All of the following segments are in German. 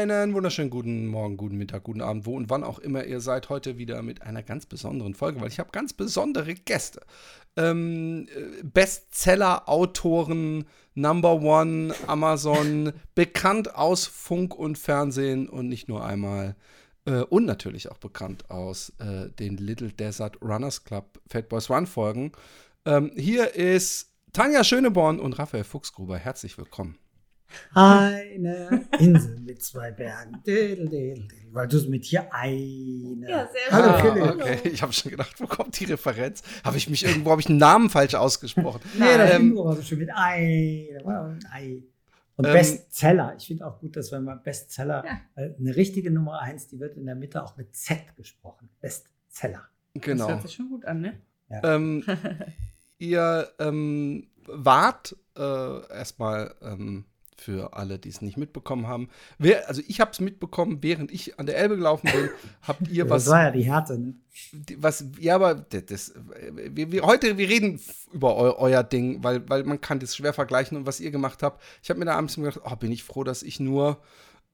Einen wunderschönen guten Morgen, guten Mittag, guten Abend, wo und wann auch immer ihr seid. Heute wieder mit einer ganz besonderen Folge, weil ich habe ganz besondere Gäste. Ähm, äh, Bestseller-Autoren, Number One, Amazon, bekannt aus Funk und Fernsehen und nicht nur einmal. Äh, und natürlich auch bekannt aus äh, den Little Desert Runners Club Fat Boys Run Folgen. Ähm, hier ist Tanja Schöneborn und Raphael Fuchsgruber. Herzlich willkommen. Eine Insel mit zwei Bergen. Didel, didel, didel, weil du es mit hier eine. Ja, sehr Hallo, Ah, Philipp. okay, ich habe schon gedacht, wo kommt die Referenz? Habe ich mich irgendwo, habe ich einen Namen falsch ausgesprochen? Nee, das Ähm, war so schön mit Ei. Und Ähm, Bestseller. Ich finde auch gut, dass wenn man Bestseller, Ja. äh, eine richtige Nummer eins, die wird in der Mitte auch mit Z gesprochen. Bestseller. Das Genau. hört sich schon gut an, ne? Ähm, ihr ähm, wart äh, erstmal ähm, für alle, die es nicht mitbekommen haben. Wer, also ich habe es mitbekommen, während ich an der Elbe gelaufen bin. Habt ihr das was war ja die Härte, ne? was, ja, aber das, das, wir, wir, heute, wir reden über eu, euer Ding, weil, weil man kann das schwer vergleichen und was ihr gemacht habt. Ich habe mir da abends gedacht, oh, bin ich froh, dass ich nur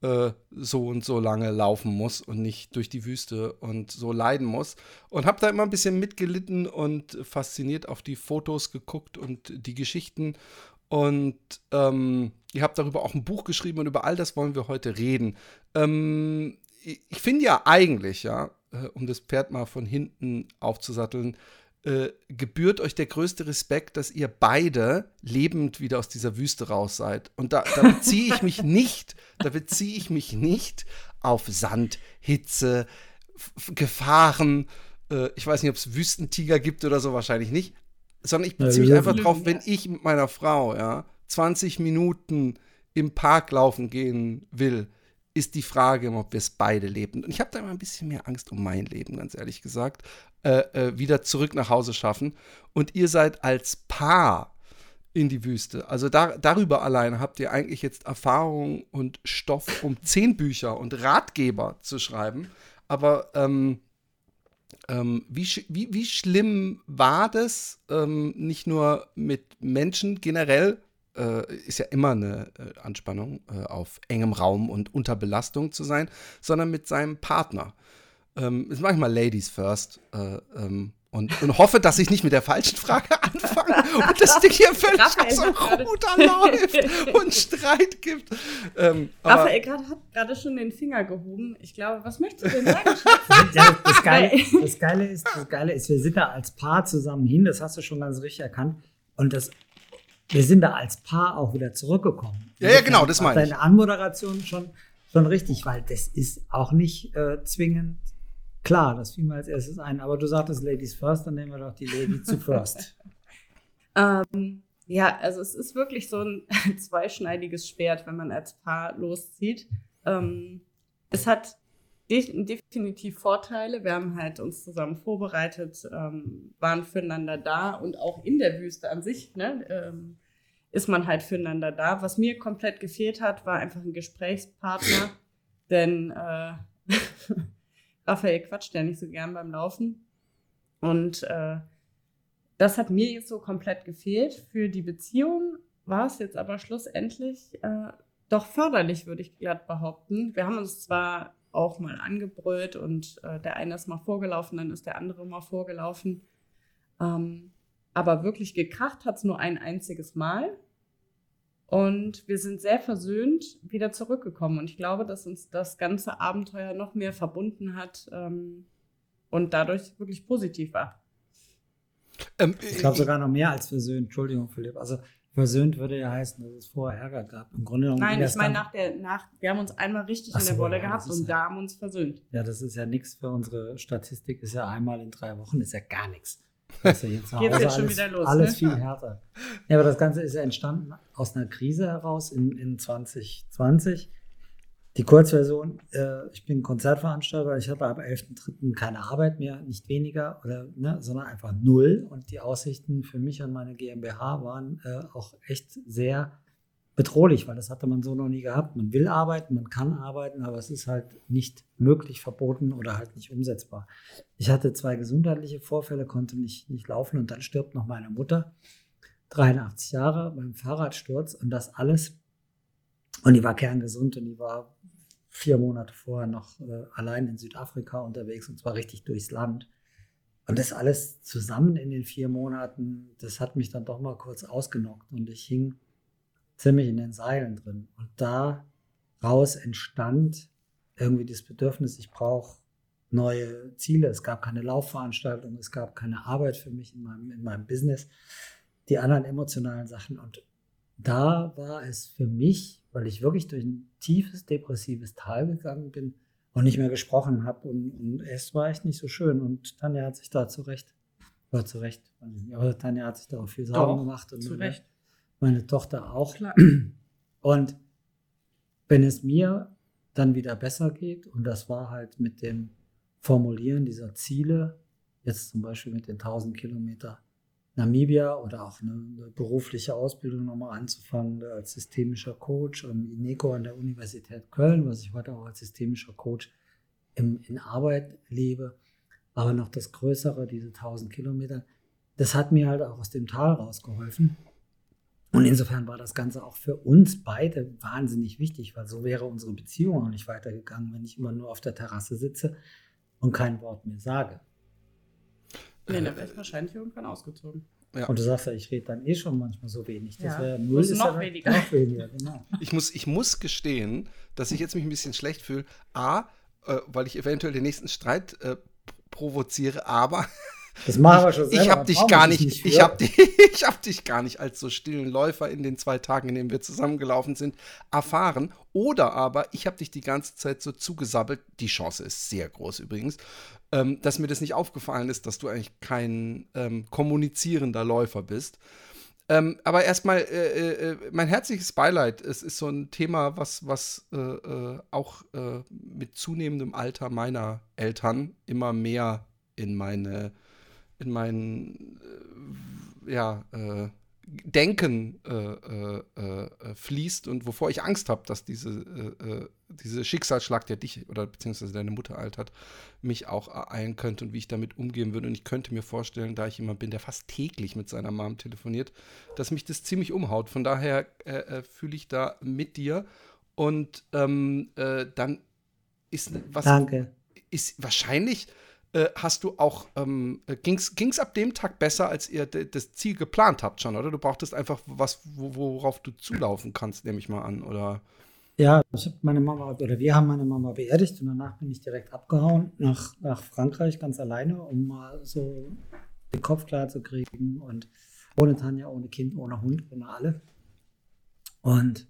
äh, so und so lange laufen muss und nicht durch die Wüste und so leiden muss. Und habe da immer ein bisschen mitgelitten und fasziniert auf die Fotos geguckt und die Geschichten. Und ähm, ihr habt darüber auch ein Buch geschrieben und über all das wollen wir heute reden. Ähm, ich finde ja eigentlich, ja, äh, um das Pferd mal von hinten aufzusatteln, äh, gebührt euch der größte Respekt, dass ihr beide lebend wieder aus dieser Wüste raus seid. Und da, da beziehe ich mich nicht, da beziehe ich mich nicht auf Sand, Hitze, F Gefahren. Äh, ich weiß nicht, ob es Wüstentiger gibt oder so, wahrscheinlich nicht. Sondern ich beziehe mich einfach drauf, wenn ich mit meiner Frau, ja, 20 Minuten im Park laufen gehen will, ist die Frage, ob wir es beide leben. Und ich habe da immer ein bisschen mehr Angst um mein Leben, ganz ehrlich gesagt, äh, äh, wieder zurück nach Hause schaffen. Und ihr seid als Paar in die Wüste. Also da, darüber allein habt ihr eigentlich jetzt Erfahrung und Stoff, um zehn Bücher und Ratgeber zu schreiben. Aber ähm, ähm, wie, wie, wie schlimm war das, ähm, nicht nur mit Menschen generell, äh, ist ja immer eine äh, Anspannung, äh, auf engem Raum und unter Belastung zu sein, sondern mit seinem Partner. Ähm, ist manchmal Ladies first. Äh, ähm, und, und hoffe, dass ich nicht mit der falschen Frage anfange und das Ding hier völlig Raphael aus dem Ruder läuft und Streit gibt. Ähm, aber, Raphael grad, hat gerade schon den Finger gehoben. Ich glaube, was möchtest du denn sagen? Ja, das, Geile, das, Geile ist, das Geile ist, wir sind da als Paar zusammen hin, das hast du schon ganz richtig erkannt. Und das, wir sind da als Paar auch wieder zurückgekommen. Ja, ja, genau, das war meine ich. Deine Anmoderation schon, schon richtig, weil das ist auch nicht äh, zwingend klar, das fiel mir als erstes ein. Aber du sagtest Ladies first, dann nehmen wir doch die Lady zu first. ähm, ja, also es ist wirklich so ein zweischneidiges Schwert, wenn man als Paar loszieht. Ähm, es hat definitiv Vorteile. Wir haben halt uns zusammen vorbereitet, ähm, waren füreinander da und auch in der Wüste an sich ne, ähm, ist man halt füreinander da. Was mir komplett gefehlt hat, war einfach ein Gesprächspartner, denn äh, Raphael quatscht ja nicht so gern beim Laufen. Und äh, das hat mir jetzt so komplett gefehlt. Für die Beziehung war es jetzt aber schlussendlich äh, doch förderlich, würde ich glatt behaupten. Wir haben uns zwar auch mal angebrüllt und äh, der eine ist mal vorgelaufen, dann ist der andere mal vorgelaufen. Ähm, aber wirklich gekracht hat es nur ein einziges Mal. Und wir sind sehr versöhnt wieder zurückgekommen. Und ich glaube, dass uns das ganze Abenteuer noch mehr verbunden hat ähm, und dadurch wirklich positiv war. ähm, Ich glaube sogar noch mehr als versöhnt. Entschuldigung, Philipp. Also versöhnt würde ja heißen, dass es vorher Ärger gab. Im Grunde genommen. Nein, ich meine nach der, nach, wir haben uns einmal richtig Ach in der so, Wolle ja, gehabt und ja- da haben wir uns versöhnt. Ja, das ist ja nichts für unsere Statistik, ist ja einmal in drei Wochen, ist ja gar nichts. Das ja jetzt, zu Geht's Hause jetzt schon alles, wieder los, Alles ne? viel härter. Ja, aber das Ganze ist ja entstanden aus einer Krise heraus in, in 2020, Die Kurzversion, äh, ich bin Konzertveranstalter, ich hatte ab 11.3. keine Arbeit mehr, nicht weniger, oder, ne, sondern einfach null. Und die Aussichten für mich und meine GmbH waren äh, auch echt sehr bedrohlich, weil das hatte man so noch nie gehabt. Man will arbeiten, man kann arbeiten, aber es ist halt nicht möglich, verboten oder halt nicht umsetzbar. Ich hatte zwei gesundheitliche Vorfälle, konnte nicht, nicht laufen und dann stirbt noch meine Mutter, 83 Jahre, beim Fahrradsturz und das alles. Und die war kerngesund und die war vier Monate vorher noch äh, allein in Südafrika unterwegs und zwar richtig durchs Land. Und das alles zusammen in den vier Monaten, das hat mich dann doch mal kurz ausgenockt und ich hing ziemlich in den Seilen drin. Und daraus entstand irgendwie das Bedürfnis, ich brauche neue Ziele. Es gab keine Laufveranstaltung, es gab keine Arbeit für mich in meinem, in meinem Business, die anderen emotionalen Sachen. Und da war es für mich, weil ich wirklich durch ein tiefes depressives Tal gegangen bin und nicht mehr gesprochen habe. Und, und, es war echt nicht so schön. Und Tanja hat sich da zurecht, war zurecht, aber Tanja hat sich darauf viel Sorgen Doch, gemacht. Und Recht. meine Tochter auch. Klar. Und wenn es mir dann wieder besser geht, und das war halt mit dem Formulieren dieser Ziele, jetzt zum Beispiel mit den 1000 Kilometer Namibia oder auch eine, eine berufliche Ausbildung nochmal anzufangen als systemischer Coach am INECO an der Universität Köln, was ich heute auch als systemischer Coach im, in Arbeit lebe. Aber noch das Größere, diese 1000 Kilometer, das hat mir halt auch aus dem Tal rausgeholfen. Und insofern war das Ganze auch für uns beide wahnsinnig wichtig, weil so wäre unsere Beziehung auch nicht weitergegangen, wenn ich immer nur auf der Terrasse sitze und kein Wort mehr sage. Nee, da wäre ich wahrscheinlich irgendwann ausgezogen. Ja. Und du sagst ja, ich rede dann eh schon manchmal so wenig. Das Ja. wäre null. Ist noch ja weniger. Noch weniger, genau. Ich muss, ich muss gestehen, dass ich jetzt mich ein bisschen schlecht fühle. A, äh, weil ich eventuell den nächsten Streit äh, provoziere, aber Das machen wir schon selber. ich habe dich gar dich nicht, ich habe dich, ich habe dich gar nicht als so stillen Läufer in den zwei Tagen, in denen wir zusammengelaufen sind, erfahren. Oder aber ich habe dich die ganze Zeit so zugesabbelt. Die Chance ist sehr groß übrigens, ähm, dass mir das nicht aufgefallen ist, dass du eigentlich kein ähm, kommunizierender Läufer bist. Ähm, aber erstmal äh, äh, mein herzliches Beileid. Es ist so ein Thema, was, was äh, äh, auch äh, mit zunehmendem Alter meiner Eltern immer mehr in meine, in mein äh, ja, äh, Denken äh, äh, äh, fließt und wovor ich Angst habe, dass diese, diese Schicksalsschlag, der dich oder beziehungsweise deine Mutter ereilt hat, mich auch ereilen könnte und wie ich damit umgehen würde. Und ich könnte mir vorstellen, da ich jemand bin, der fast täglich mit seiner Mom telefoniert, dass mich das ziemlich umhaut. Von daher fühle ich da mit dir. Und ähm, äh, dann ist was Danke. ist wahrscheinlich äh, hast du auch, ähm, ging es ab dem Tag besser, als ihr das Ziel geplant habt schon, oder? Du brauchtest einfach was, wo, worauf du zulaufen kannst, nehme ich mal an, oder? Ja, ich habe meine Mama, oder wir haben meine Mama beerdigt und danach bin ich direkt abgehauen nach, nach Frankreich ganz alleine, um mal so den Kopf klar zu kriegen und ohne Tanja, ohne Kind, ohne Hund, ohne alle. Und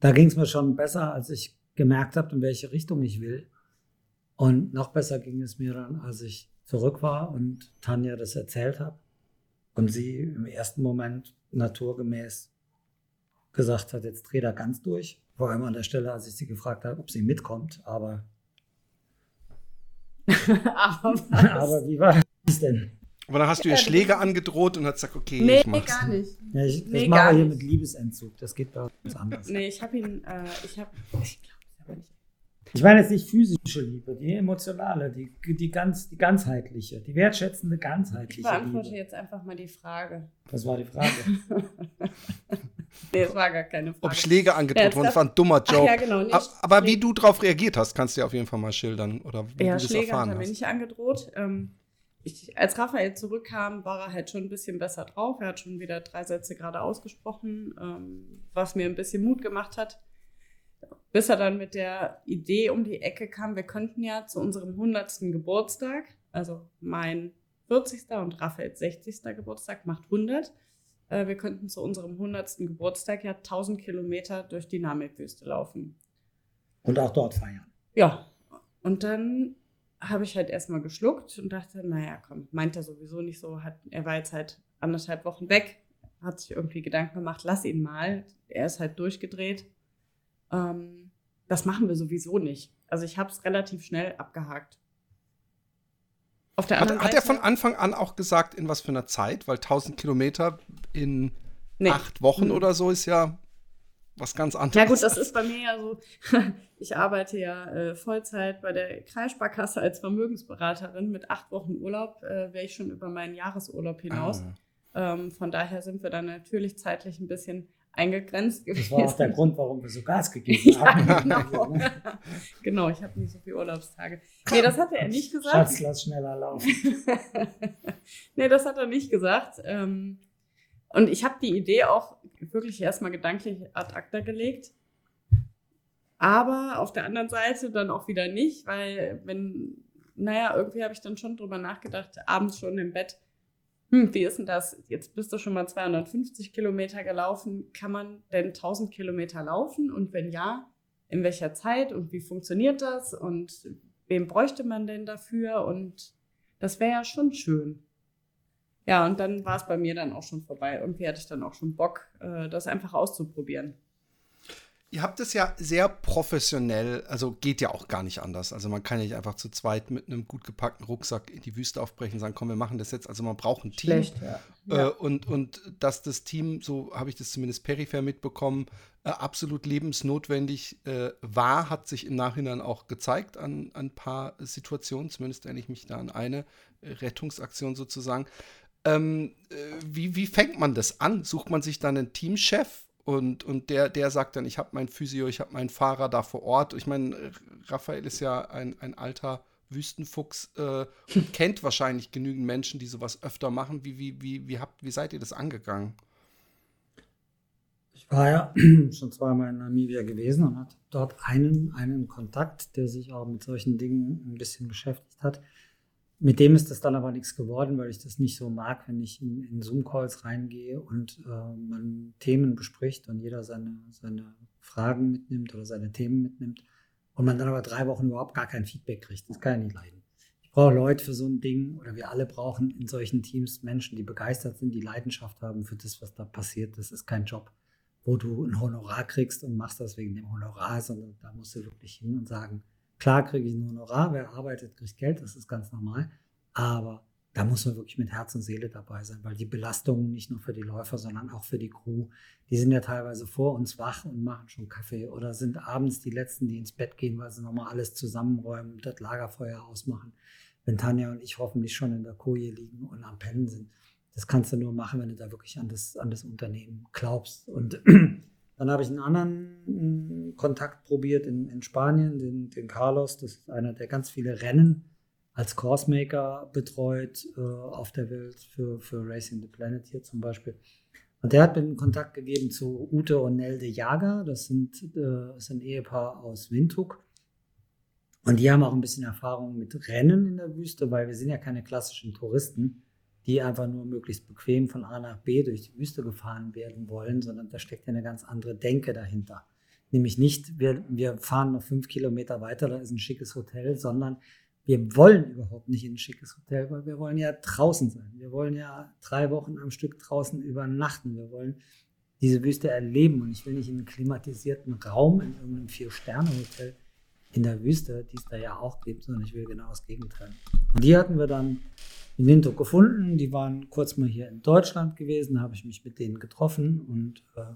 da ging es mir schon besser, als ich gemerkt habe, in welche Richtung ich will. Und noch besser ging es mir dann, als ich zurück war und Tanja das erzählt habe und sie im ersten Moment naturgemäß gesagt hat, jetzt dreh da ganz durch. Vor allem an der Stelle, als ich sie gefragt habe, ob sie mitkommt. Aber, Aber was? aber wie war das denn? Aber dann hast du ihr Schläge angedroht und hast gesagt, okay, Nee, ich mach's. gar nicht. Ja, ich, das Nee, machen wir gar hier nicht. mit Liebesentzug. Das geht bei uns anders. Nee, ich habe ihn, äh, ich habe, ich glaube, das aber nicht. Ich meine jetzt nicht physische Liebe, die emotionale, die, die, ganz, die ganzheitliche, die wertschätzende, Ich ganzheitliche beantworte Liebe. jetzt einfach mal die Frage. Das war die Frage. Nee, es war gar keine Frage. Ob Schläge angedroht wurden, das war ein dummer Ach Joke. ja, genau. Nee, A- Aber wie du darauf reagiert hast, kannst du ja auf jeden Fall mal schildern. Oder wie Ja, du das Schläge hat erfahren er mir nicht angedroht. Ähm, ich, als Raphael zurückkam, war er halt schon ein bisschen besser drauf. Er hat schon wieder drei Sätze gerade ausgesprochen, ähm, was mir ein bisschen Mut gemacht hat. Bis er dann mit der Idee um die Ecke kam, wir könnten ja zu unserem 100. Geburtstag, also mein 40. und Raphaels 60. Geburtstag macht 100, äh, wir könnten zu unserem 100. Geburtstag ja 1000 Kilometer durch die Namibwüste laufen. Und auch dort feiern. Ja, und dann habe ich halt erstmal geschluckt und dachte, naja, komm, meint er sowieso nicht so. Hat, er war jetzt halt anderthalb Wochen weg, hat sich irgendwie Gedanken gemacht, lass ihn mal. Er ist halt durchgedreht. Ähm, das machen wir sowieso nicht. Also ich habe es relativ schnell abgehakt. Auf der anderen hat, Seite, hat er von Anfang an auch gesagt, in was für einer Zeit? Weil 1000 Kilometer in nee. acht Wochen mhm. oder so ist ja was ganz anderes. Ja gut, das ist bei mir ja so. Ich arbeite ja äh, Vollzeit bei der Kreissparkasse als Vermögensberaterin. Mit acht Wochen Urlaub äh, wäre ich schon über meinen Jahresurlaub hinaus. Ah. Ähm, von daher sind wir dann natürlich zeitlich ein bisschen eingegrenzt gewesen. Das war auch der Grund, warum wir so Gas gegeben haben. ja, genau. genau, ich habe nicht so viele Urlaubstage. Nee, das hat er nicht gesagt. Schatz, lass schneller laufen. nee, das hat er nicht gesagt. Und ich habe die Idee auch wirklich erstmal gedanklich ad acta gelegt. Aber auf der anderen Seite dann auch wieder nicht, weil wenn, naja, irgendwie habe ich dann schon drüber nachgedacht, abends schon im Bett, hm, wie ist denn das? Jetzt bist du schon mal 250 Kilometer gelaufen. Kann man denn 1000 Kilometer laufen? Und wenn ja, in welcher Zeit und wie funktioniert das? Und wem bräuchte man denn dafür? Und das wäre ja schon schön. Ja, und dann war es bei mir dann auch schon vorbei. Irgendwie hatte ich dann auch schon Bock, äh, das einfach auszuprobieren. Ihr habt es ja sehr professionell, also geht ja auch gar nicht anders. Also man kann ja nicht einfach zu zweit mit einem gut gepackten Rucksack in die Wüste aufbrechen und sagen, komm, wir machen das jetzt. Also man braucht ein Team. Schlecht, ja. Äh, und, und dass das Team, so habe ich das zumindest peripher mitbekommen, äh, absolut lebensnotwendig äh, war, hat sich im Nachhinein auch gezeigt an, an ein paar Situationen. Zumindest erinnere ich mich da an eine äh, Rettungsaktion sozusagen. Ähm, äh, wie, wie fängt man das an? Sucht man sich dann einen Teamchef und, und der, der sagt dann, ich habe meinen Physio, ich habe meinen Fahrer da vor Ort. Ich meine, Raphael ist ja ein, ein alter Wüstenfuchs äh, und kennt wahrscheinlich genügend Menschen, die sowas öfter machen. Wie, wie, wie, wie, habt, wie seid ihr das angegangen? Ich war ja schon zweimal in Namibia gewesen und hatte dort einen, einen Kontakt, der sich auch mit solchen Dingen ein bisschen beschäftigt hat. Mit dem ist das dann aber nichts geworden, weil ich das nicht so mag, wenn ich in, in Zoom-Calls reingehe und äh, man Themen bespricht und jeder seine, seine Fragen mitnimmt oder seine Themen mitnimmt und man dann aber drei Wochen überhaupt gar kein Feedback kriegt. Das kann ja nicht leiden. Ich brauche Leute für so ein Ding oder wir alle brauchen in solchen Teams Menschen, die begeistert sind, die Leidenschaft haben für das, was da passiert. Das ist kein Job, wo du ein Honorar kriegst und machst das wegen dem Honorar, sondern da musst du wirklich hin und sagen, Klar kriege ich ein Honorar, wer arbeitet, kriegt Geld, das ist ganz normal. Aber da muss man wirklich mit Herz und Seele dabei sein, weil die Belastungen nicht nur für die Läufer, sondern auch für die Crew, die sind ja teilweise vor uns wach und machen schon Kaffee oder sind abends die Letzten, die ins Bett gehen, weil sie nochmal alles zusammenräumen das Lagerfeuer ausmachen. Wenn Tanja und ich hoffentlich schon in der Koje liegen und am Pennen sind. Das kannst du nur machen, wenn du da wirklich an das, an das Unternehmen glaubst. Und Dann habe ich einen anderen mm, Kontakt probiert in, in Spanien, den, den, Carlos. Das ist einer, der ganz viele Rennen als Coursemaker betreut äh, auf der Welt für, für Racing the Planet hier zum Beispiel. Und der hat mir einen Kontakt gegeben zu Ute und Nelde Jager. Das sind, äh, das sind Ehepaar aus Windhoek. Und die haben auch ein bisschen Erfahrung mit Rennen in der Wüste, weil wir sind ja keine klassischen Touristen die einfach nur möglichst bequem von A nach B durch die Wüste gefahren werden wollen, sondern da steckt ja eine ganz andere Denke dahinter. Nämlich nicht, wir, wir fahren noch fünf Kilometer weiter, da ist ein schickes Hotel, sondern wir wollen überhaupt nicht in ein schickes Hotel, weil wir wollen ja draußen sein. Wir wollen ja drei Wochen am Stück draußen übernachten. Wir wollen diese Wüste erleben und ich will nicht in einem klimatisierten Raum in irgendeinem Vier-Sterne-Hotel in der Wüste, die es da ja auch gibt, sondern ich will genau das Gegenteil. Und die hatten wir dann in Windhoek gefunden. Die waren kurz mal hier in Deutschland gewesen, habe ich mich mit denen getroffen und äh,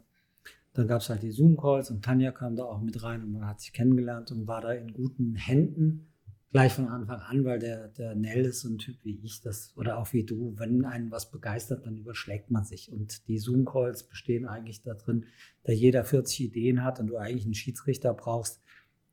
dann gab es halt die Zoom-Calls und Tanja kam da auch mit rein und man hat sich kennengelernt und war da in guten Händen gleich von Anfang an, weil der, der Nell ist so ein Typ wie ich, das, oder auch wie du, wenn einen was begeistert, dann überschlägt man sich. Und die Zoom-Calls bestehen eigentlich darin, da jeder 40 Ideen hat und du eigentlich einen Schiedsrichter brauchst,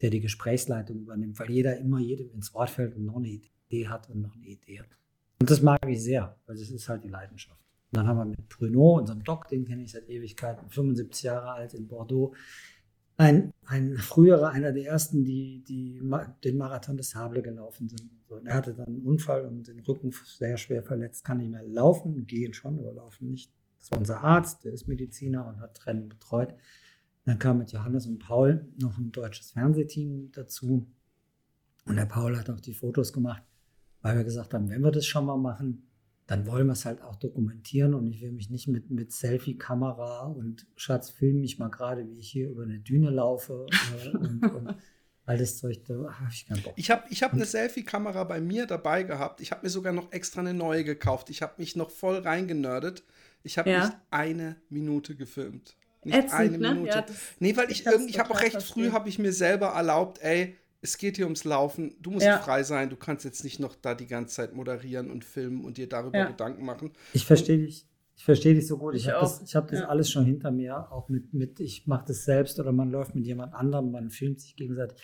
der die Gesprächsleitung übernimmt, weil jeder immer jedem ins Wort fällt und noch eine Idee hat und noch eine Idee hat. Und das mag ich sehr, weil das ist halt die Leidenschaft. Und dann haben wir mit Bruno, unserem Doc, den kenne ich seit Ewigkeiten, 75 Jahre alt in Bordeaux, ein, ein früherer, einer der ersten, die, die den Marathon des Sable gelaufen sind. Und er hatte dann einen Unfall und den Rücken sehr schwer verletzt, kann nicht mehr laufen, gehen schon, aber laufen nicht. Das war unser Arzt, der ist Mediziner und hat Rennen betreut. Dann kam mit Johannes und Paul noch ein deutsches Fernsehteam dazu. Und der Paul hat auch die Fotos gemacht weil wir gesagt haben, wenn wir das schon mal machen, dann wollen wir es halt auch dokumentieren und ich will mich nicht mit, mit Selfie-Kamera und Schatz, film mich mal gerade, wie ich hier über eine Düne laufe äh, und, und all das Zeug, da habe ich keinen Bock. Ich habe ich hab eine Selfie-Kamera bei mir dabei gehabt. Ich habe mir sogar noch extra eine neue gekauft. Ich habe mich noch voll reingenördet. Ich habe Ja. nicht eine Minute gefilmt. Nicht Ätzend, eine ne? Minute. Ja, das- nee, weil ich, irgendwie, ich habe auch recht früh, habe ich mir selber erlaubt, ey, es geht hier ums Laufen. Du musst Ja. frei sein. Du kannst jetzt nicht noch da die ganze Zeit moderieren und filmen und dir darüber Ja. Gedanken machen. Ich verstehe dich. Ich verstehe dich so gut. Ich, Ich habe auch. das, ich hab das Ja. alles schon hinter mir, auch mit, mit ich mache das selbst oder man läuft mit jemand anderem, man filmt sich gegenseitig.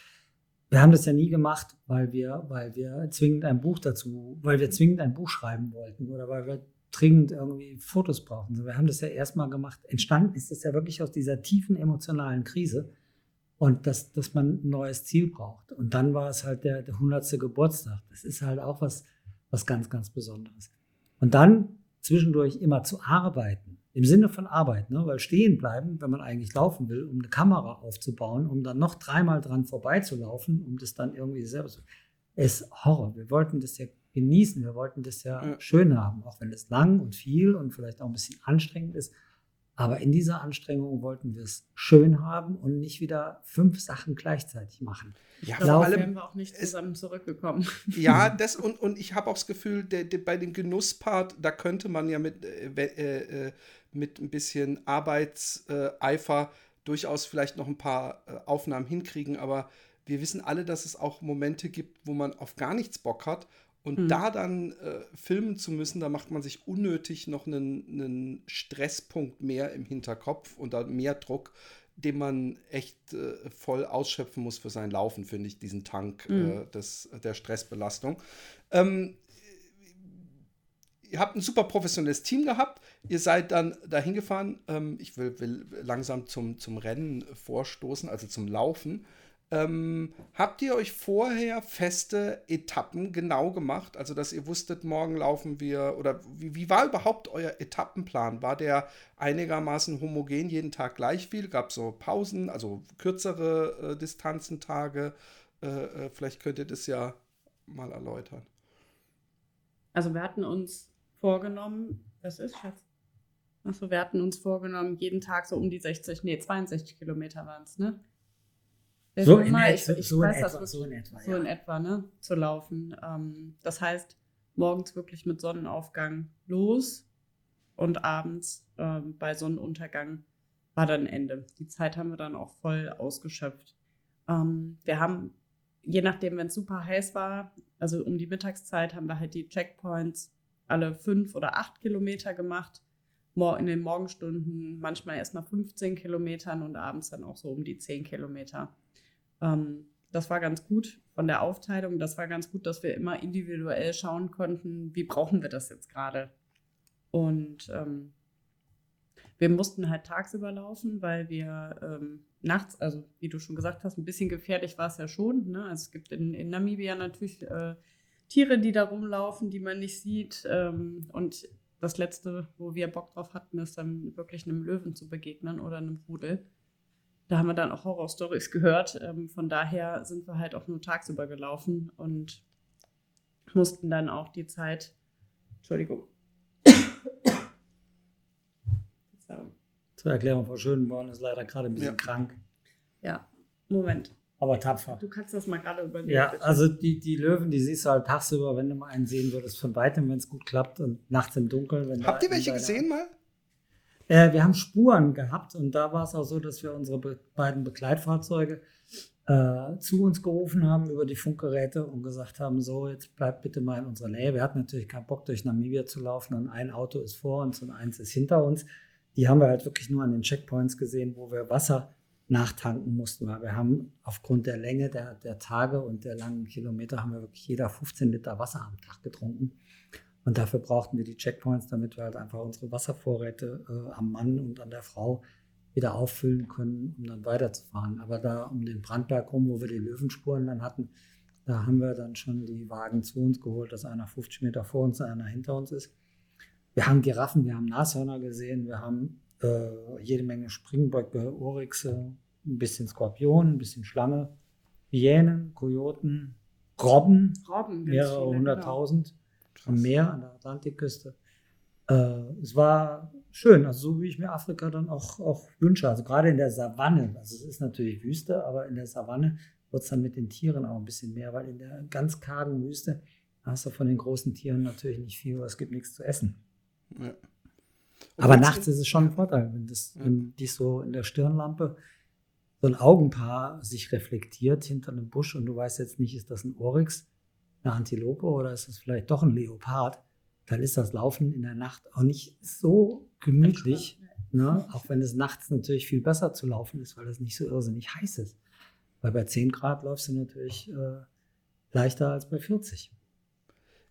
Wir haben das ja nie gemacht, weil wir, weil wir zwingend ein Buch dazu, weil wir zwingend ein Buch schreiben wollten oder weil wir dringend irgendwie Fotos brauchen. So, Wir haben das ja erstmal gemacht. Entstanden ist es ja wirklich aus dieser tiefen emotionalen Krise und dass, dass man ein neues Ziel braucht. Und dann war es halt der, der 100. Geburtstag. Das ist halt auch was, was ganz, ganz Besonderes. Und dann zwischendurch immer zu arbeiten, im Sinne von Arbeit, ne? weil stehen bleiben, wenn man eigentlich laufen will, um eine Kamera aufzubauen, um dann noch dreimal dran vorbeizulaufen, um das dann irgendwie selber zu. ist Horror. Wir wollten das ja genießen, wir wollten das ja, Ja. schön haben, auch wenn es lang und viel und vielleicht auch ein bisschen anstrengend ist. Aber in dieser Anstrengung wollten wir es schön haben und nicht wieder fünf Sachen gleichzeitig machen. Ja, Darauf vor wären allem, wir auch nicht es- zusammen zurückgekommen. Ja, das und, und ich habe auch das Gefühl, der, der, bei dem Genusspart, da könnte man ja mit, äh, äh, äh, mit ein bisschen Arbeitseifer durchaus vielleicht noch ein paar äh, Aufnahmen hinkriegen, aber wir wissen alle, dass es auch Momente gibt, wo man auf gar nichts Bock hat. Und Hm. da dann äh, filmen zu müssen, da macht man sich unnötig noch einen, einen Stresspunkt mehr im Hinterkopf und dann mehr Druck, den man echt äh, voll ausschöpfen muss für sein Laufen, finde ich, diesen Tank äh, Mhm. des, der Stressbelastung. Ähm, ihr habt ein super professionelles Team gehabt. Ihr seid dann dahin gefahren. Ähm, ich will, will langsam zum, zum Rennen vorstoßen, also zum Laufen. Ähm, habt ihr euch vorher feste Etappen genau gemacht? Also, dass ihr wusstet, morgen laufen wir oder wie, wie war überhaupt euer Etappenplan? War der einigermaßen homogen, jeden Tag gleich viel? Gab es so Pausen, also kürzere äh, Distanzen, Tage? Äh, äh, vielleicht könnt ihr das ja mal erläutern. Also wir hatten uns vorgenommen, was ist, Schatz? Achso, wir hatten uns vorgenommen, jeden Tag so um die 60, nee, 62 Kilometer waren es, ne? So in mal, et- ich, so- ich so in weiß das etwa, so in etwa, so ja. in etwa, ne? Zu laufen. Ähm, das heißt, morgens wirklich mit Sonnenaufgang los und abends ähm, bei Sonnenuntergang war dann Ende. Die Zeit haben wir dann auch voll ausgeschöpft. Ähm, wir haben, je nachdem, wenn es super heiß war, also um die Mittagszeit, haben wir halt die Checkpoints alle fünf oder acht Kilometer gemacht. In den Morgenstunden manchmal erst nach 15 Kilometern und abends dann auch so um die 10 Kilometer. Ähm, das war ganz gut von der Aufteilung. Das war ganz gut, dass wir immer individuell schauen konnten, wie brauchen wir das jetzt gerade. Und ähm, wir mussten halt tagsüber laufen, weil wir ähm, nachts, also wie du schon gesagt hast, ein bisschen gefährlich war es ja schon. Ne? Also es gibt in, in Namibia natürlich äh, Tiere, die da rumlaufen, die man nicht sieht. Ähm, und das letzte, wo wir Bock drauf hatten, ist dann wirklich einem Löwen zu begegnen oder einem Rudel. Da haben wir dann auch Horrorstories gehört. Ähm, von daher sind wir halt auch nur tagsüber gelaufen und mussten dann auch die Zeit, Entschuldigung. Zur Erklärung, Frau Schönborn ist leider gerade ein bisschen Ja. krank, ja, Moment. aber tapfer. Du kannst das mal gerade überlegen. Ja, bitte. also die, die Löwen, die siehst du halt tagsüber, wenn du mal einen sehen würdest, von weitem, wenn es gut klappt und nachts im Dunkeln. Wenn Habt ihr welche gesehen mal? Äh, wir haben Spuren gehabt und da war es auch so, dass wir unsere be beiden Begleitfahrzeuge äh, zu uns gerufen haben über die Funkgeräte und gesagt haben, so, jetzt bleibt bitte mal in unserer Nähe. Wir hatten natürlich keinen Bock, durch Namibia zu laufen und ein Auto ist vor uns und eins ist hinter uns. Die haben wir halt wirklich nur an den Checkpoints gesehen, wo wir Wasser nachtanken mussten, weil wir haben aufgrund der Länge der, der Tage und der langen Kilometer haben wir wirklich jeder 15 Liter Wasser am Tag getrunken. Und dafür brauchten wir die Checkpoints, damit wir halt einfach unsere Wasservorräte äh, am Mann und an der Frau wieder auffüllen können, um dann weiterzufahren. Aber da um den Brandberg rum, wo wir die Löwenspuren dann hatten, da haben wir dann schon die Wagen zu uns geholt, dass einer 50 Meter vor uns, einer hinter uns ist. Wir haben Giraffen, wir haben Nashörner gesehen, wir haben äh, jede Menge Springböcke, Oryxe, ein bisschen Skorpion, ein bisschen Schlange, Hyänen, Kojoten, Robben, Robben, mehrere viele, hunderttausend. Am Meer, an der Atlantikküste. Äh, es war schön, also so wie ich mir Afrika dann auch, auch wünsche. Also gerade in der Savanne, also es ist natürlich Wüste, aber in der Savanne wird es dann mit den Tieren auch ein bisschen mehr, weil in der ganz kargen Wüste hast du von den großen Tieren natürlich nicht viel, es gibt nichts zu essen. Ja. Aber nachts ist es schon ein Vorteil, wenn, das, ja. wenn die so in der Stirnlampe so ein Augenpaar sich reflektiert hinter einem Busch und du weißt jetzt nicht, ist das ein Oryx, eine Antilope oder ist das vielleicht doch ein Leopard, dann ist das Laufen in der Nacht auch nicht so gemütlich, ne? auch wenn es nachts natürlich viel besser zu laufen ist, weil es nicht so irrsinnig heiß ist. Weil bei 10 Grad läufst du natürlich äh, leichter als bei 40.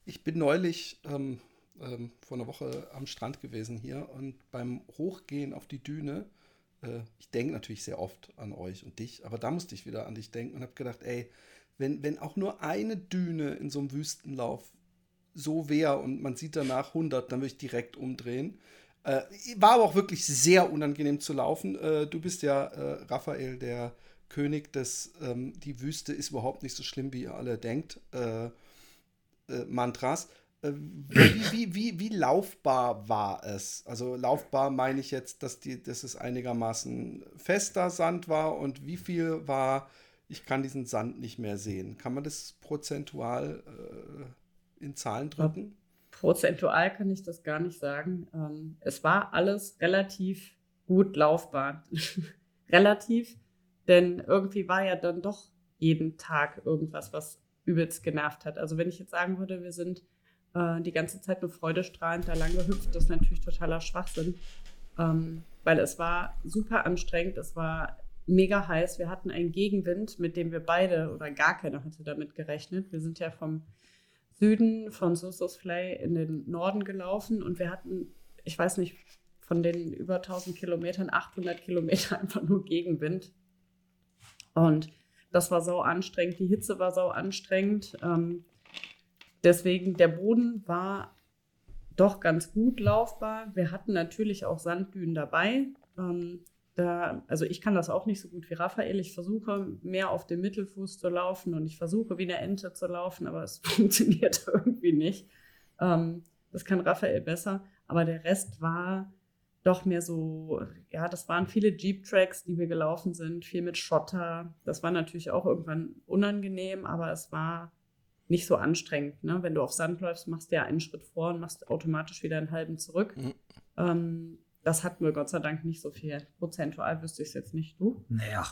Ich bin neulich ähm, ähm, vor einer Woche am Strand gewesen hier und beim Hochgehen auf die Düne, äh, ich denke natürlich sehr oft an euch und dich, aber da musste ich wieder an dich denken und habe gedacht, ey, wenn, wenn auch nur eine Düne in so einem Wüstenlauf so wäre und man sieht danach 100, dann würde ich direkt umdrehen. Äh, war aber auch wirklich sehr unangenehm zu laufen. Äh, du bist ja, äh, Raphael, der König des, ähm, die Wüste ist überhaupt nicht so schlimm, wie ihr alle denkt, äh, äh, Mantras. Äh, wie, wie, wie, wie, laufbar war es? Also laufbar meine ich jetzt, dass, die, dass es einigermaßen fester Sand war und wie viel war, ich kann diesen Sand nicht mehr sehen. Kann man das prozentual in Zahlen drücken? Prozentual kann ich das gar nicht sagen. Ähm, es war alles relativ gut laufbar. relativ, denn irgendwie war ja dann doch jeden Tag irgendwas, was übelst genervt hat. Also wenn ich jetzt sagen würde, wir sind äh, die ganze Zeit nur freudestrahlend da lang gehüpft, das ist natürlich totaler Schwachsinn. Ähm, weil es war super anstrengend, es war mega heiß. Wir hatten einen Gegenwind, mit dem wir beide oder gar keiner hatte damit gerechnet. Wir sind ja vom Süden von Sussos Flay in den Norden gelaufen und wir hatten, ich weiß nicht, von den über 1000 Kilometern 800 Kilometer einfach nur Gegenwind. Und das war sau anstrengend. Die Hitze war sau anstrengend. Ähm, deswegen, der Boden war doch ganz gut laufbar. Wir hatten natürlich auch Sanddünen dabei. Ähm, da, also ich kann das auch nicht so gut wie Raphael. Ich versuche mehr auf dem Mittelfuß zu laufen und ich versuche wie eine Ente zu laufen, aber es funktioniert irgendwie nicht. Ähm, das kann Raphael besser, aber der Rest war doch mehr so, ja, das waren viele Jeep-Tracks, die wir gelaufen sind, viel mit Schotter. Das war natürlich auch irgendwann unangenehm, aber es war nicht so anstrengend. Ne? Wenn du auf Sand läufst, machst du ja einen Schritt vor und machst automatisch wieder einen halben zurück. Mhm. Ähm, das hatten wir Gott sei Dank nicht so viel. Prozentual wüsste ich es jetzt nicht. Du? Naja,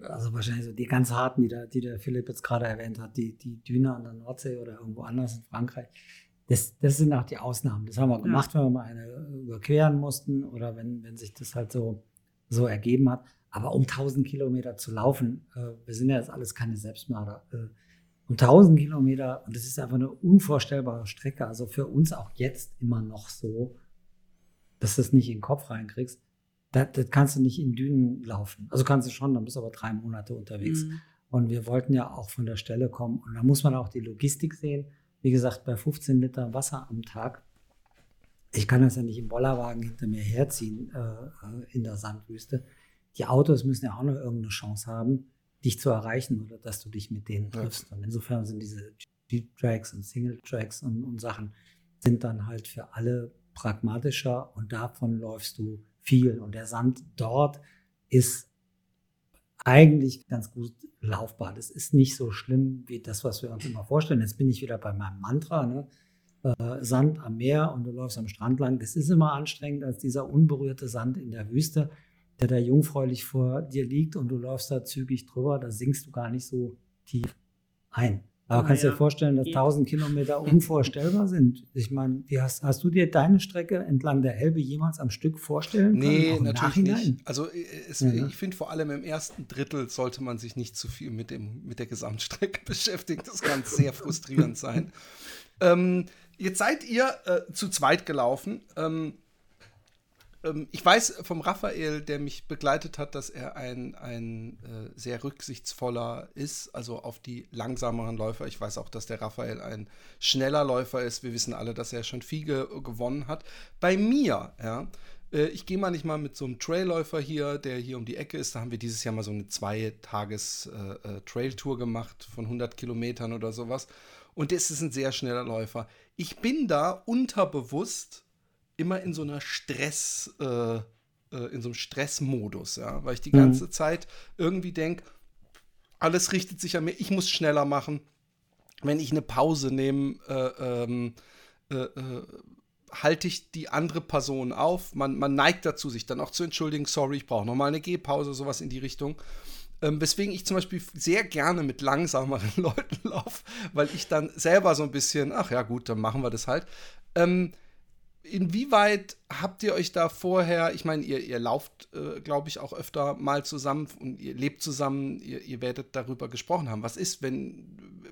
also wahrscheinlich so die ganz harten, die, da, die der Philipp jetzt gerade erwähnt hat, die, die Düne an der Nordsee oder irgendwo anders in Frankreich. Das, das sind auch die Ausnahmen. Das haben wir ja. gemacht, wenn wir mal eine überqueren mussten oder wenn, wenn sich das halt so, so ergeben hat. Aber um 1000 Kilometer zu laufen, äh, wir sind ja jetzt alles keine Selbstmörder, äh, um 1000 Kilometer, und das ist einfach eine unvorstellbare Strecke, also für uns auch jetzt immer noch so, dass du das nicht in den Kopf reinkriegst, das, das kannst du nicht in Dünen laufen. Also kannst du schon, dann bist du aber drei Monate unterwegs. Mhm. Und wir wollten ja auch von der Stelle kommen. Und da muss man auch die Logistik sehen. Wie gesagt, bei 15 Liter Wasser am Tag, ich kann das ja nicht im Bollerwagen hinter mir herziehen äh, in der Sandwüste. Die Autos müssen ja auch noch irgendeine Chance haben, dich zu erreichen oder dass du dich mit denen triffst. Ja. Und insofern sind diese Jeep-Tracks und Single-Tracks und, und Sachen sind dann halt für alle pragmatischer und davon läufst du viel. Und der Sand dort ist eigentlich ganz gut laufbar. Das ist nicht so schlimm wie das, was wir uns immer vorstellen. Jetzt bin ich wieder bei meinem Mantra. Ne? Äh, Sand am Meer und du läufst am Strand lang. Das ist immer anstrengend als dieser unberührte Sand in der Wüste, der da jungfräulich vor dir liegt und du läufst da zügig drüber. Da sinkst du gar nicht so tief ein. Aber kannst du ja. dir vorstellen, dass 1000 Kilometer unvorstellbar sind? Ich meine, wie hast, hast du dir deine Strecke entlang der Elbe jemals am Stück vorstellen können? Nee, natürlich nicht. Also äh, es, ja. ich finde vor allem im ersten Drittel sollte man sich nicht zu viel mit, dem, mit der Gesamtstrecke beschäftigen. Das kann sehr frustrierend sein. Ähm, jetzt seid ihr äh, zu zweit gelaufen. Ähm, ich weiß vom Raphael, der mich begleitet hat, dass er ein, ein äh, sehr rücksichtsvoller ist, also auf die langsameren Läufer. Ich weiß auch, dass der Raphael ein schneller Läufer ist. Wir wissen alle, dass er schon viel ge gewonnen hat. Bei mir, ja, äh, ich gehe mal nicht mal mit so einem Trailläufer hier, der hier um die Ecke ist. Da haben wir dieses Jahr mal so eine Zwei-Tages-Trail-Tour äh, äh gemacht von 100 Kilometern oder sowas. Und das ist ein sehr schneller Läufer. ich bin da unterbewusst immer in so einer Stress, äh, äh, in so einem Stressmodus, ja, weil ich die ganze mhm. Zeit irgendwie denke, alles richtet sich an mir, ich muss schneller machen. Wenn ich eine Pause nehme, äh, ähm, äh, äh, halte ich die andere Person auf. Man, man neigt dazu, sich dann auch zu entschuldigen, sorry, ich brauche nochmal eine Gehpause, sowas in die Richtung. Ähm, weswegen ich zum Beispiel sehr gerne mit langsameren Leuten laufe, weil ich dann selber so ein bisschen, ach ja, gut, dann machen wir das halt. Ähm, inwieweit habt ihr euch da vorher, ich meine, ihr, ihr lauft, äh, glaube ich, auch öfter mal zusammen und ihr lebt zusammen, ihr, ihr werdet darüber gesprochen haben. Was ist, wenn,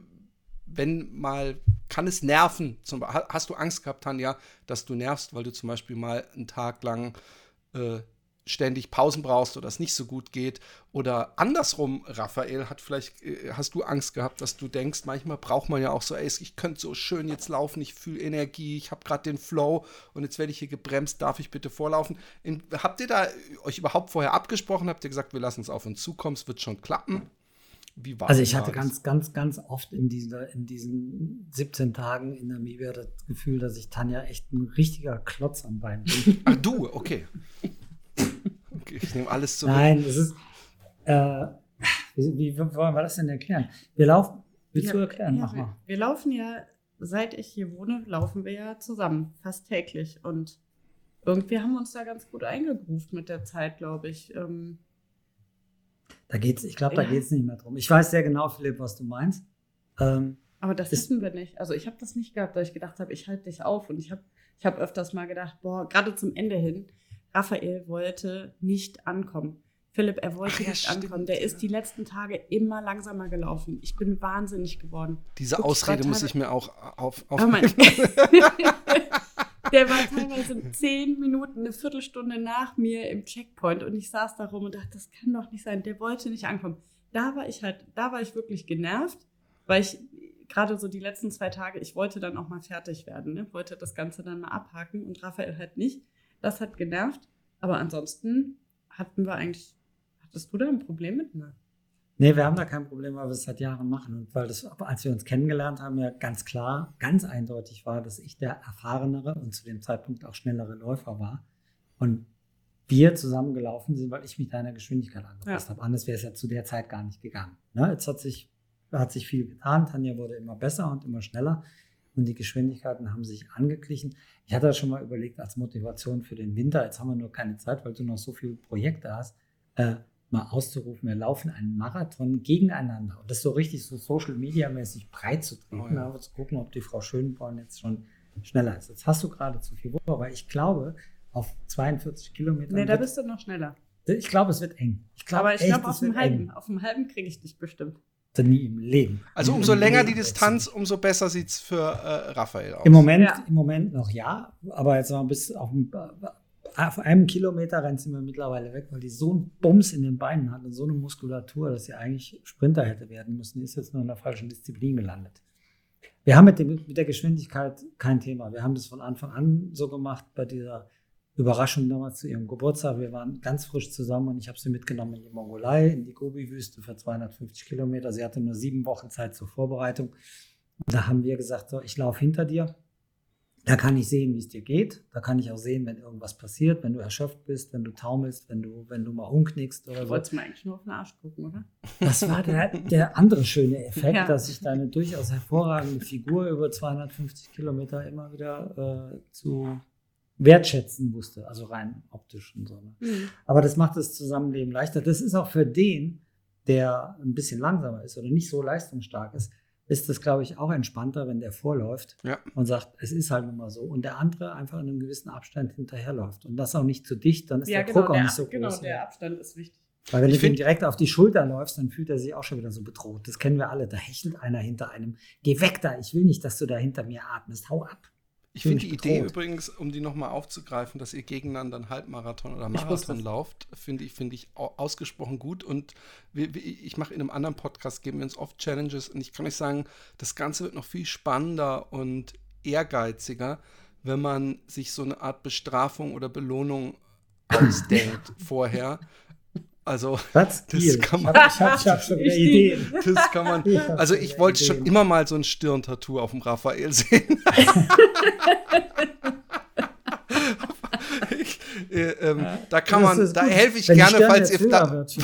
wenn mal, kann es nerven? Zum, hast du Angst gehabt, Tanja, dass du nervst, weil du zum Beispiel mal einen Tag lang äh, ständig Pausen brauchst oder es nicht so gut geht. Oder andersrum, Raphael, hat vielleicht, äh, hast du Angst gehabt, dass du denkst, manchmal braucht man ja auch so, ey, ich könnte so schön jetzt laufen, ich fühle Energie, ich habe gerade den Flow und jetzt werde ich hier gebremst, darf ich bitte vorlaufen? In, habt ihr da euch überhaupt vorher abgesprochen? Habt ihr gesagt, wir lassen es auf uns zukommen, es wird schon klappen? Wie war also ich hatte ganz, ganz, ganz oft in, dieser, in diesen 17 Tagen in Namibia das Gefühl, dass ich Tanja echt ein richtiger Klotz am Bein bin. Ach du, okay. Ich nehme alles zurück. Nein, es ist. Äh, wie, wie, wollen wir das denn erklären? Wir laufen. Willst ja, du erklären? Ja, Mach mal. Wir, wir laufen ja, seit ich hier wohne, laufen wir ja zusammen, fast täglich. Und irgendwie haben wir uns da ganz gut eingegruft mit der Zeit, glaube ich. Ähm, da geht's, ich glaube, da ja. geht es nicht mehr drum. Ich weiß sehr genau, Philipp, was du meinst. Ähm, aber das wissen wir nicht. Also ich habe das nicht gehabt, weil ich gedacht habe, ich halte dich auf. Und ich habe ich hab öfters mal gedacht, boah, gerade zum Ende hin, Raphael wollte nicht ankommen. Philipp, er wollte Ach, nicht stimmt. ankommen. Der ist die letzten Tage immer langsamer gelaufen. Ich bin wahnsinnig geworden. Diese Guck, Ausrede muss ich mir auch auf. auf oh der war teilweise zehn Minuten, eine Viertelstunde nach mir im Checkpoint und ich saß da rum und dachte, das kann doch nicht sein. Der wollte nicht ankommen. Da war ich halt, da war ich wirklich genervt, weil ich gerade so die letzten zwei Tage, ich wollte dann auch mal fertig werden, ne? wollte das Ganze dann mal abhaken und Raphael halt nicht. Das hat genervt. Aber ansonsten hatten wir eigentlich, hattest du da ein Problem mit? Ne? Nee, wir haben da kein Problem, weil wir es seit Jahren machen. Und weil das, als wir uns kennengelernt haben, ja ganz klar, ganz eindeutig war, dass ich der erfahrenere und zu dem Zeitpunkt auch schnellere Läufer war. Und wir zusammengelaufen sind, weil ich mich deiner Geschwindigkeit angepasst ja. habe. Anders wäre es ja zu der Zeit gar nicht gegangen. Ne? Jetzt hat sich, hat sich viel getan. Tanja wurde immer besser und immer schneller und die Geschwindigkeiten haben sich angeglichen. Ich hatte das schon mal überlegt als Motivation für den Winter. Jetzt haben wir nur keine Zeit, weil du noch so viele Projekte hast, äh, mal auszurufen, wir laufen einen Marathon gegeneinander. Und das so richtig so Social Media mäßig breit zu treten, oh ja. aber zu gucken, ob die Frau Schönborn jetzt schon schneller ist. Jetzt hast du gerade zu viel Woche, aber ich glaube, auf 42 Kilometern. Nee, da bist du noch schneller. Ich glaube, es wird eng. Ich glaub, aber ich glaube, auf, dem halben, auf dem halben kriege ich dich bestimmt nie im Leben. Also umso länger die Distanz, umso besser sieht es für äh, Raphael aus. Im Moment, ja. Im Moment noch ja, aber jetzt mal bis auf, auf einem Kilometer rennt sie mir mittlerweile weg, weil die so einen Bums in den Beinen hat und so eine Muskulatur, dass sie eigentlich Sprinter hätte werden müssen. Die ist jetzt nur in der falschen Disziplin gelandet. Wir haben mit, dem, mit der Geschwindigkeit kein Thema. Wir haben das von Anfang an so gemacht bei dieser Überraschung damals zu ihrem Geburtstag. Wir waren ganz frisch zusammen und ich habe sie mitgenommen in die Mongolei, in die Gobi-Wüste für 250 Kilometer. Sie hatte nur sieben Wochen Zeit zur Vorbereitung. Da haben wir gesagt, so, ich laufe hinter dir. Da kann ich sehen, wie es dir geht. Da kann ich auch sehen, wenn irgendwas passiert, wenn du erschöpft bist, wenn du taumelst, wenn du, wenn du mal umknickst oder so. Du wolltest mir eigentlich nur auf den Arsch gucken, oder? Das war der, der andere schöne Effekt, ja. dass ich deine durchaus hervorragende Figur über 250 Kilometer immer wieder äh, zu wertschätzen wusste, also rein optisch und so. Mhm. Aber das macht das Zusammenleben leichter. Das ist auch für den, der ein bisschen langsamer ist oder nicht so leistungsstark ist, ist das, glaube ich, auch entspannter, wenn der vorläuft ja. und sagt, es ist halt nun mal so. Und der andere einfach in einem gewissen Abstand hinterherläuft. Und das auch nicht zu dicht, dann ist ja, der genau, Druck auch nicht so genau, groß. Genau, der Abstand ist wichtig. Weil wenn ich du ihm direkt auf die Schulter läufst, dann fühlt er sich auch schon wieder so bedroht. Das kennen wir alle. Da hechelt einer hinter einem. Geh weg da, ich will nicht, dass du da hinter mir atmest. Hau ab. Ich finde die Idee übrigens, um die nochmal aufzugreifen, dass ihr gegeneinander einen Halbmarathon oder Marathon lauft, finde ich, find ich ausgesprochen gut. Und wir, ich mache in einem anderen Podcast, geben wir uns oft Challenges und ich kann euch sagen, das Ganze wird noch viel spannender und ehrgeiziger, wenn man sich so eine Art Bestrafung oder Belohnung ausdenkt vorher. Also? Das kann ich man- ich hab, ich hab schon Ich- Ideen. das kann man. Ich Also, ich wollte schon immer mal so ein Stirntattoo auf dem Raphael sehen. ich, äh, ähm, da kann man, da helfe ich Wenn gerne, falls ihr, da, wird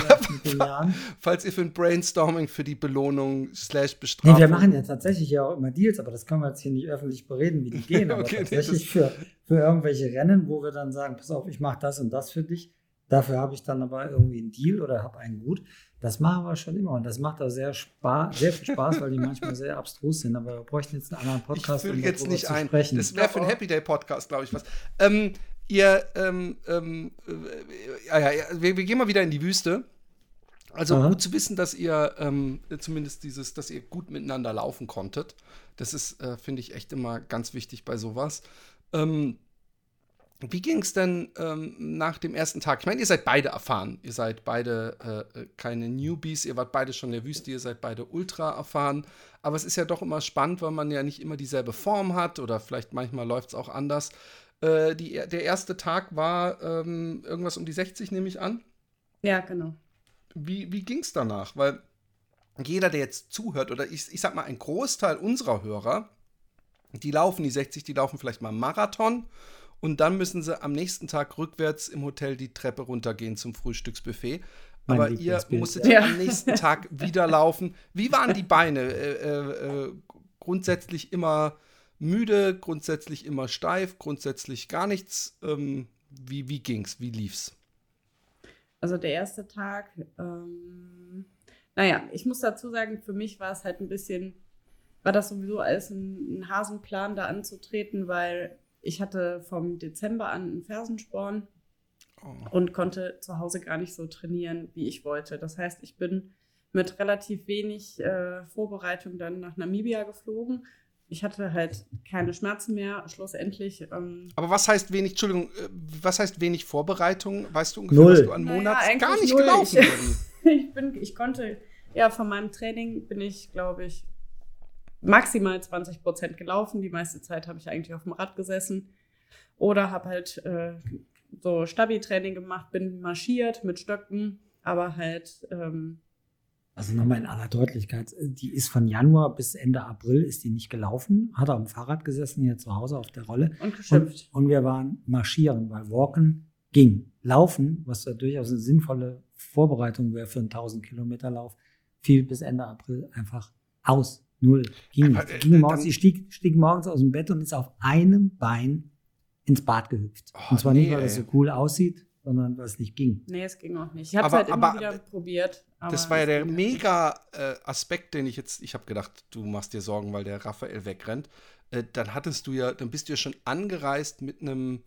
falls ihr für ein Brainstorming für die Belohnung slash Nee, Bestrafung. wir machen ja tatsächlich ja auch immer Deals, aber das können wir jetzt hier nicht öffentlich bereden, wie die gehen. Aber Okay, nee, tatsächlich für, für irgendwelche Rennen, wo wir dann sagen, pass auf, ich mache das und das für dich. Dafür habe ich dann aber irgendwie einen Deal oder habe einen Gut. Das machen wir schon immer und das macht auch sehr, spa sehr viel Spaß, weil die manchmal sehr abstrus sind. Aber wir bräuchten jetzt einen anderen Ich Podcast, will um jetzt nicht zu ein. sprechen. Das wäre für einen Happy Day Podcast, glaube ich, was. Ähm, ihr, ähm, ähm, äh, ja, ja, ja, wir, wir gehen mal wieder in die Wüste. Also Aha. gut zu wissen, dass ihr ähm, zumindest dieses, dass ihr gut miteinander laufen konntet. Das ist, äh, finde ich, echt immer ganz wichtig bei sowas. Ähm, wie ging es denn ähm, nach dem ersten Tag? Ich meine, ihr seid beide erfahren. Ihr seid beide äh, keine Newbies, ihr wart beide schon in der Wüste, ihr seid beide ultra erfahren. Aber es ist ja doch immer spannend, weil man ja nicht immer dieselbe Form hat oder vielleicht manchmal läuft es auch anders. Äh, die, der erste Tag war ähm, irgendwas um die 60, nehme ich an. Ja, genau. Wie, wie ging es danach? Weil jeder, der jetzt zuhört, oder ich, ich sag mal, ein Großteil unserer Hörer, die laufen die 60, die laufen vielleicht mal einen Marathon und dann müssen sie am nächsten Tag rückwärts im Hotel die Treppe runtergehen zum Frühstücksbuffet. Mein Aber ihr musstet Ja. am nächsten Tag wieder laufen. Wie waren die Beine? Äh, äh, äh, grundsätzlich immer müde, grundsätzlich immer steif, grundsätzlich gar nichts. Ähm, wie, wie ging's? Wie lief's? Also der erste Tag, ähm, naja, ich muss dazu sagen, für mich war es halt ein bisschen, war das sowieso als ein, ein Hasenplan da anzutreten, weil ich hatte vom Dezember an einen Fersensporn Oh. und konnte zu Hause gar nicht so trainieren, wie ich wollte. Das heißt, ich bin mit relativ wenig äh, Vorbereitung dann nach Namibia geflogen. Ich hatte halt keine Schmerzen mehr. Schlussendlich ähm, Aber was heißt wenig, Entschuldigung, äh, was heißt wenig Vorbereitung? Weißt du ungefähr, Null. was du an Naja, Monats eigentlich gar nicht null. gelaufen Ich- ich bin, ich konnte, ja, von meinem Training bin ich, glaube ich, maximal 20 Prozent gelaufen. Die meiste Zeit habe ich eigentlich auf dem Rad gesessen oder habe halt äh, so Stabi-Training gemacht, bin marschiert mit Stöcken, aber halt, ähm, Also nochmal in aller Deutlichkeit, die ist von Januar bis Ende April ist die nicht gelaufen, hat auf dem Fahrrad gesessen, hier zu Hause auf der Rolle. und geschimpft. Und, und wir waren marschieren, weil Walken ging. Laufen, was ja durchaus eine sinnvolle Vorbereitung wäre für einen 1000 Kilometer Lauf, fiel bis Ende April einfach aus. Null. Ging Aber, nicht. äh, Ging morgens, dann- sie stieg, stieg morgens aus dem Bett und ist auf einem Bein ins Bad gehüpft. Oh, und zwar nee, nicht, weil es so cool aussieht, sondern weil es nicht ging. Nee, es ging auch nicht. Ich habe es Aber- halt immer aber- wieder probiert. Aber Das war ja der ging halt nicht. mega äh, Aspekt, den ich jetzt, ich habe gedacht, du machst dir Sorgen, weil der Raphael wegrennt. Äh, dann hattest du ja, dann bist du ja schon angereist mit einem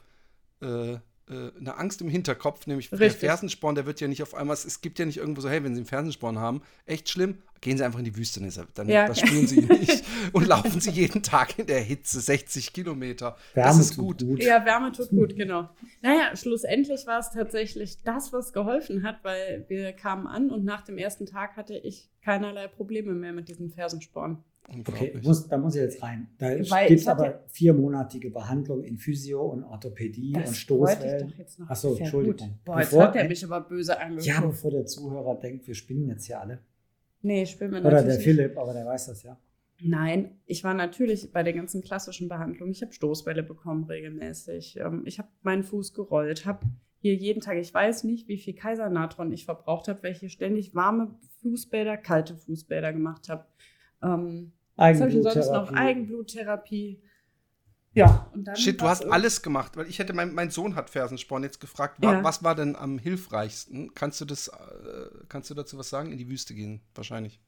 äh, äh, einer Angst im Hinterkopf, nämlich der Richtig. Fersensporn, der wird ja nicht auf einmal, es gibt ja nicht irgendwo so, hey, wenn Sie einen Fersensporn haben, echt schlimm, gehen Sie einfach in die Wüste, dann, Ja. spüren Sie ihn nicht und laufen Sie jeden Tag in der Hitze 60 Kilometer. das Wärme ist tut gut. Ja, Wärme tut gut, genau. Naja, schlussendlich war es tatsächlich das, was geholfen hat, weil wir kamen an und nach dem ersten Tag hatte ich keinerlei Probleme mehr mit diesem Fersensporn. Okay, muss, da muss ich jetzt rein. Da gibt es aber viermonatige Behandlung in Physio und Orthopädie und wollte ich Stoßwellen. doch jetzt noch. Ach so, Sehr Entschuldigung. gut. Boah, jetzt Bevor- hat er mich aber böse angeguckt. Ja, bevor der Zuhörer denkt, wir spinnen jetzt hier alle. nee, ich will mir Oder der natürlich Philipp, aber der weiß das ja. Nein, ich war natürlich bei der ganzen klassischen Behandlung. Ich habe Stoßwelle bekommen regelmäßig. Ähm, Ich habe meinen Fuß gerollt, habe hier jeden Tag, ich weiß nicht, wie viel Kaisernatron ich verbraucht habe, weil ich hier ständig warme Fußbäder, kalte Fußbäder gemacht habe. Ähm, was habe ich denn sonst noch? Eigenbluttherapie. Ja, und dann. Shit, du hast irgendwie- alles gemacht, weil ich hätte, mein, mein Sohn hat Fersensporn jetzt gefragt, wa, Ja. was war denn am hilfreichsten? Kannst du das, äh, kannst du dazu was sagen? In die Wüste gehen, wahrscheinlich.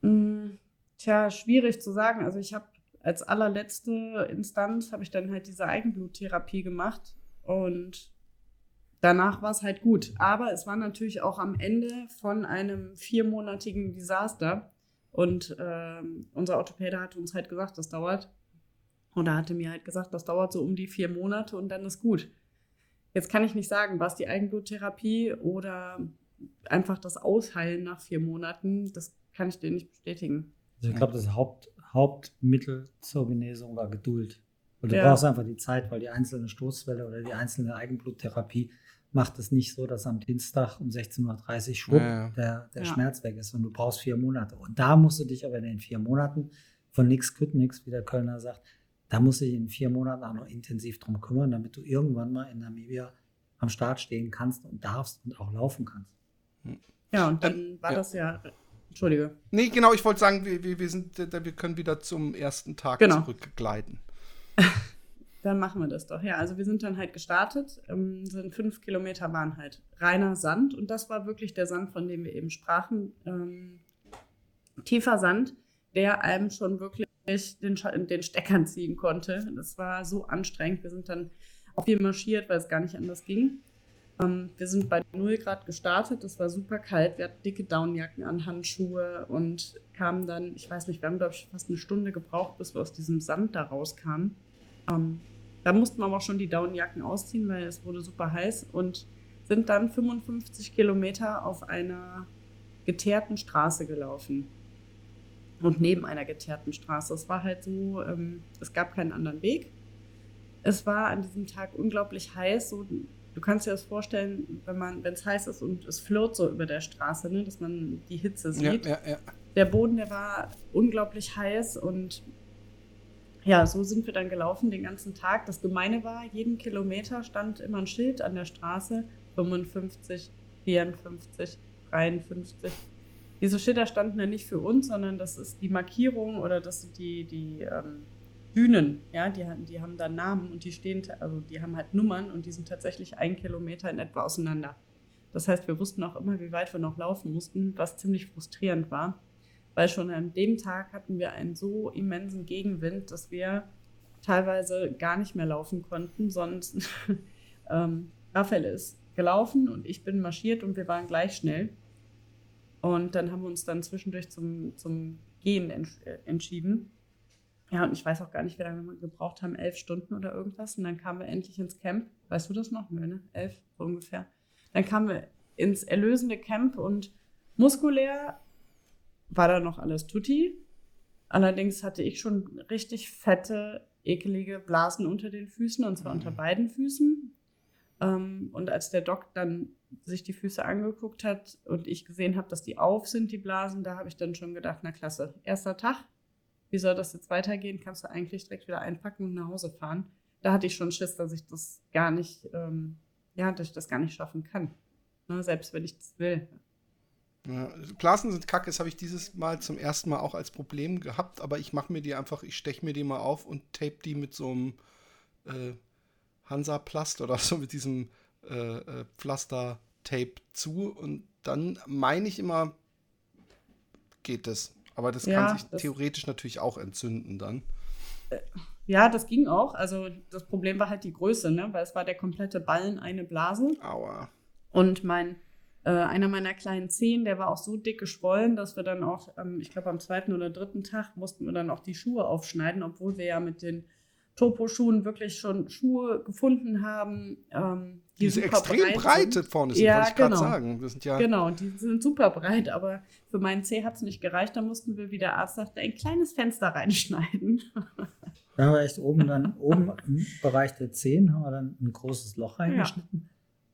Mm, Tja, schwierig zu sagen. Also ich habe als allerletzte Instanz habe ich dann halt diese Eigenbluttherapie gemacht und danach war es halt gut. Aber es war natürlich auch am Ende von einem viermonatigen Desaster und ähm, unser Orthopäde hat uns halt gesagt, das dauert oder hatte mir halt gesagt, das dauert so um die vier Monate und dann ist gut. Jetzt kann ich nicht sagen, war es die Eigenbluttherapie oder einfach das Ausheilen nach vier Monaten. Das kann ich dir nicht bestätigen. Also ich glaube, das Haupt, Hauptmittel zur Genesung war Geduld. Und du Ja. brauchst einfach die Zeit, weil die einzelne Stoßwelle oder die einzelne Eigenbluttherapie macht es nicht so, dass am Dienstag um 16.30 Uhr schwupp Ja, ja. der, der Ja. Schmerz weg ist und du brauchst vier Monate. Und da musst du dich aber in den vier Monaten von nix kütt nix, wie der Kölner sagt, da musst du dich in vier Monaten auch noch intensiv drum kümmern, damit du irgendwann mal in Namibia am Start stehen kannst und darfst und auch laufen kannst. Ja, und dann war ja. das ja. Entschuldige. Nee, genau, ich wollte sagen, wir, wir, wir, sind, wir können wieder zum ersten Tag Genau. zurückgleiten. Dann machen wir das doch. Ja, also wir sind dann halt gestartet. Ähm, sind fünf Kilometer waren halt reiner Sand und das war wirklich der Sand, von dem wir eben sprachen. Ähm, tiefer Sand, der einem schon wirklich den, den Steckern ziehen konnte. Das war so anstrengend. Wir sind dann auch viel marschiert, weil es gar nicht anders ging. Ähm, wir sind bei 0 Grad gestartet. Es war super kalt. Wir hatten dicke Downjacken an, Handschuhe und kamen dann, ich weiß nicht, wir haben, glaube ich, fast eine Stunde gebraucht, bis wir aus diesem Sand da rauskamen. Ähm, da mussten wir aber auch schon die Downjacken ausziehen, weil es wurde super heiß und sind dann 55 Kilometer auf einer geteerten Straße gelaufen. Und neben einer geteerten Straße. Es war halt so, ähm, es gab keinen anderen Weg. Es war an diesem Tag unglaublich heiß. So, du kannst dir das vorstellen, wenn man, wenn es heiß ist und es flirrt so über der Straße, ne, dass man die Hitze Ja, sieht ja, ja. der Boden, der war unglaublich heiß und ja, so sind wir dann gelaufen den ganzen Tag. Das Gemeine war, jeden Kilometer stand immer ein Schild an der Straße, 55, 54, 53. Diese Schilder standen ja nicht für uns, sondern das ist die Markierung oder das sind die, die ähm, Dünen, ja, die, die haben da Namen und die stehen, also die haben halt Nummern und die sind tatsächlich ein Kilometer in etwa auseinander. Das heißt, wir wussten auch immer, wie weit wir noch laufen mussten, was ziemlich frustrierend war weil schon an dem Tag hatten wir einen so immensen Gegenwind, dass wir teilweise gar nicht mehr laufen konnten. Sonst ähm, Raphael ist gelaufen und ich bin marschiert und wir waren gleich schnell. Und dann haben wir uns dann zwischendurch zum, zum Gehen entsch äh, entschieden. Ja, und ich weiß auch gar nicht, wie lange wir gebraucht haben, elf Stunden oder irgendwas. Und dann kamen wir endlich ins Camp. Weißt du das noch? Nö, ne? Elf, so ungefähr. Dann kamen wir ins erlösende Camp und muskulär war da noch alles tutti. Allerdings hatte ich schon richtig fette, ekelige Blasen unter den Füßen, und zwar unter beiden Füßen. Ähm, und als der Doc dann sich die Füße angeguckt hat und ich gesehen habe, dass die auf sind, die Blasen, da habe ich dann schon gedacht, na klasse, erster Tag, wie soll das jetzt weitergehen? Kannst du eigentlich direkt wieder einpacken und nach Hause fahren? Da hatte ich schon Schiss, dass ich das gar nicht, ähm, ja, dass ich das gar nicht schaffen kann. Ne, selbst wenn ich das will. Ja, Blasen sind kacke, das habe ich dieses Mal zum ersten Mal auch als Problem gehabt, aber ich mache mir die einfach, ich steche mir die mal auf und tape die mit so einem äh, Hansa-Plast oder so mit diesem äh, äh, Pflaster-Tape zu und dann meine ich immer, geht das. Aber das Ja, kann sich das- theoretisch natürlich auch entzünden dann. Ja, das ging auch. Also das Problem war halt die Größe, ne? weil es war der komplette Ballen eine Blase. Aua. Und mein, äh, einer meiner kleinen Zehen, der war auch so dick geschwollen, dass wir dann auch, ähm, ich glaube am zweiten oder dritten Tag mussten wir dann auch die Schuhe aufschneiden, obwohl wir ja mit den Topo-Schuhen wirklich schon Schuhe gefunden haben. Ähm, die Diese super extrem breit breite sind. vorne sind, Ja, wollte ich gerade genau. sagen. Das sind ja Genau, die sind super breit, aber für meinen Zeh hat es nicht gereicht. Da mussten wir, wie der Arzt sagte, ein kleines Fenster reinschneiden. Da haben wir echt oben dann, oben im Bereich der Zehen haben wir dann ein großes Loch reingeschnitten.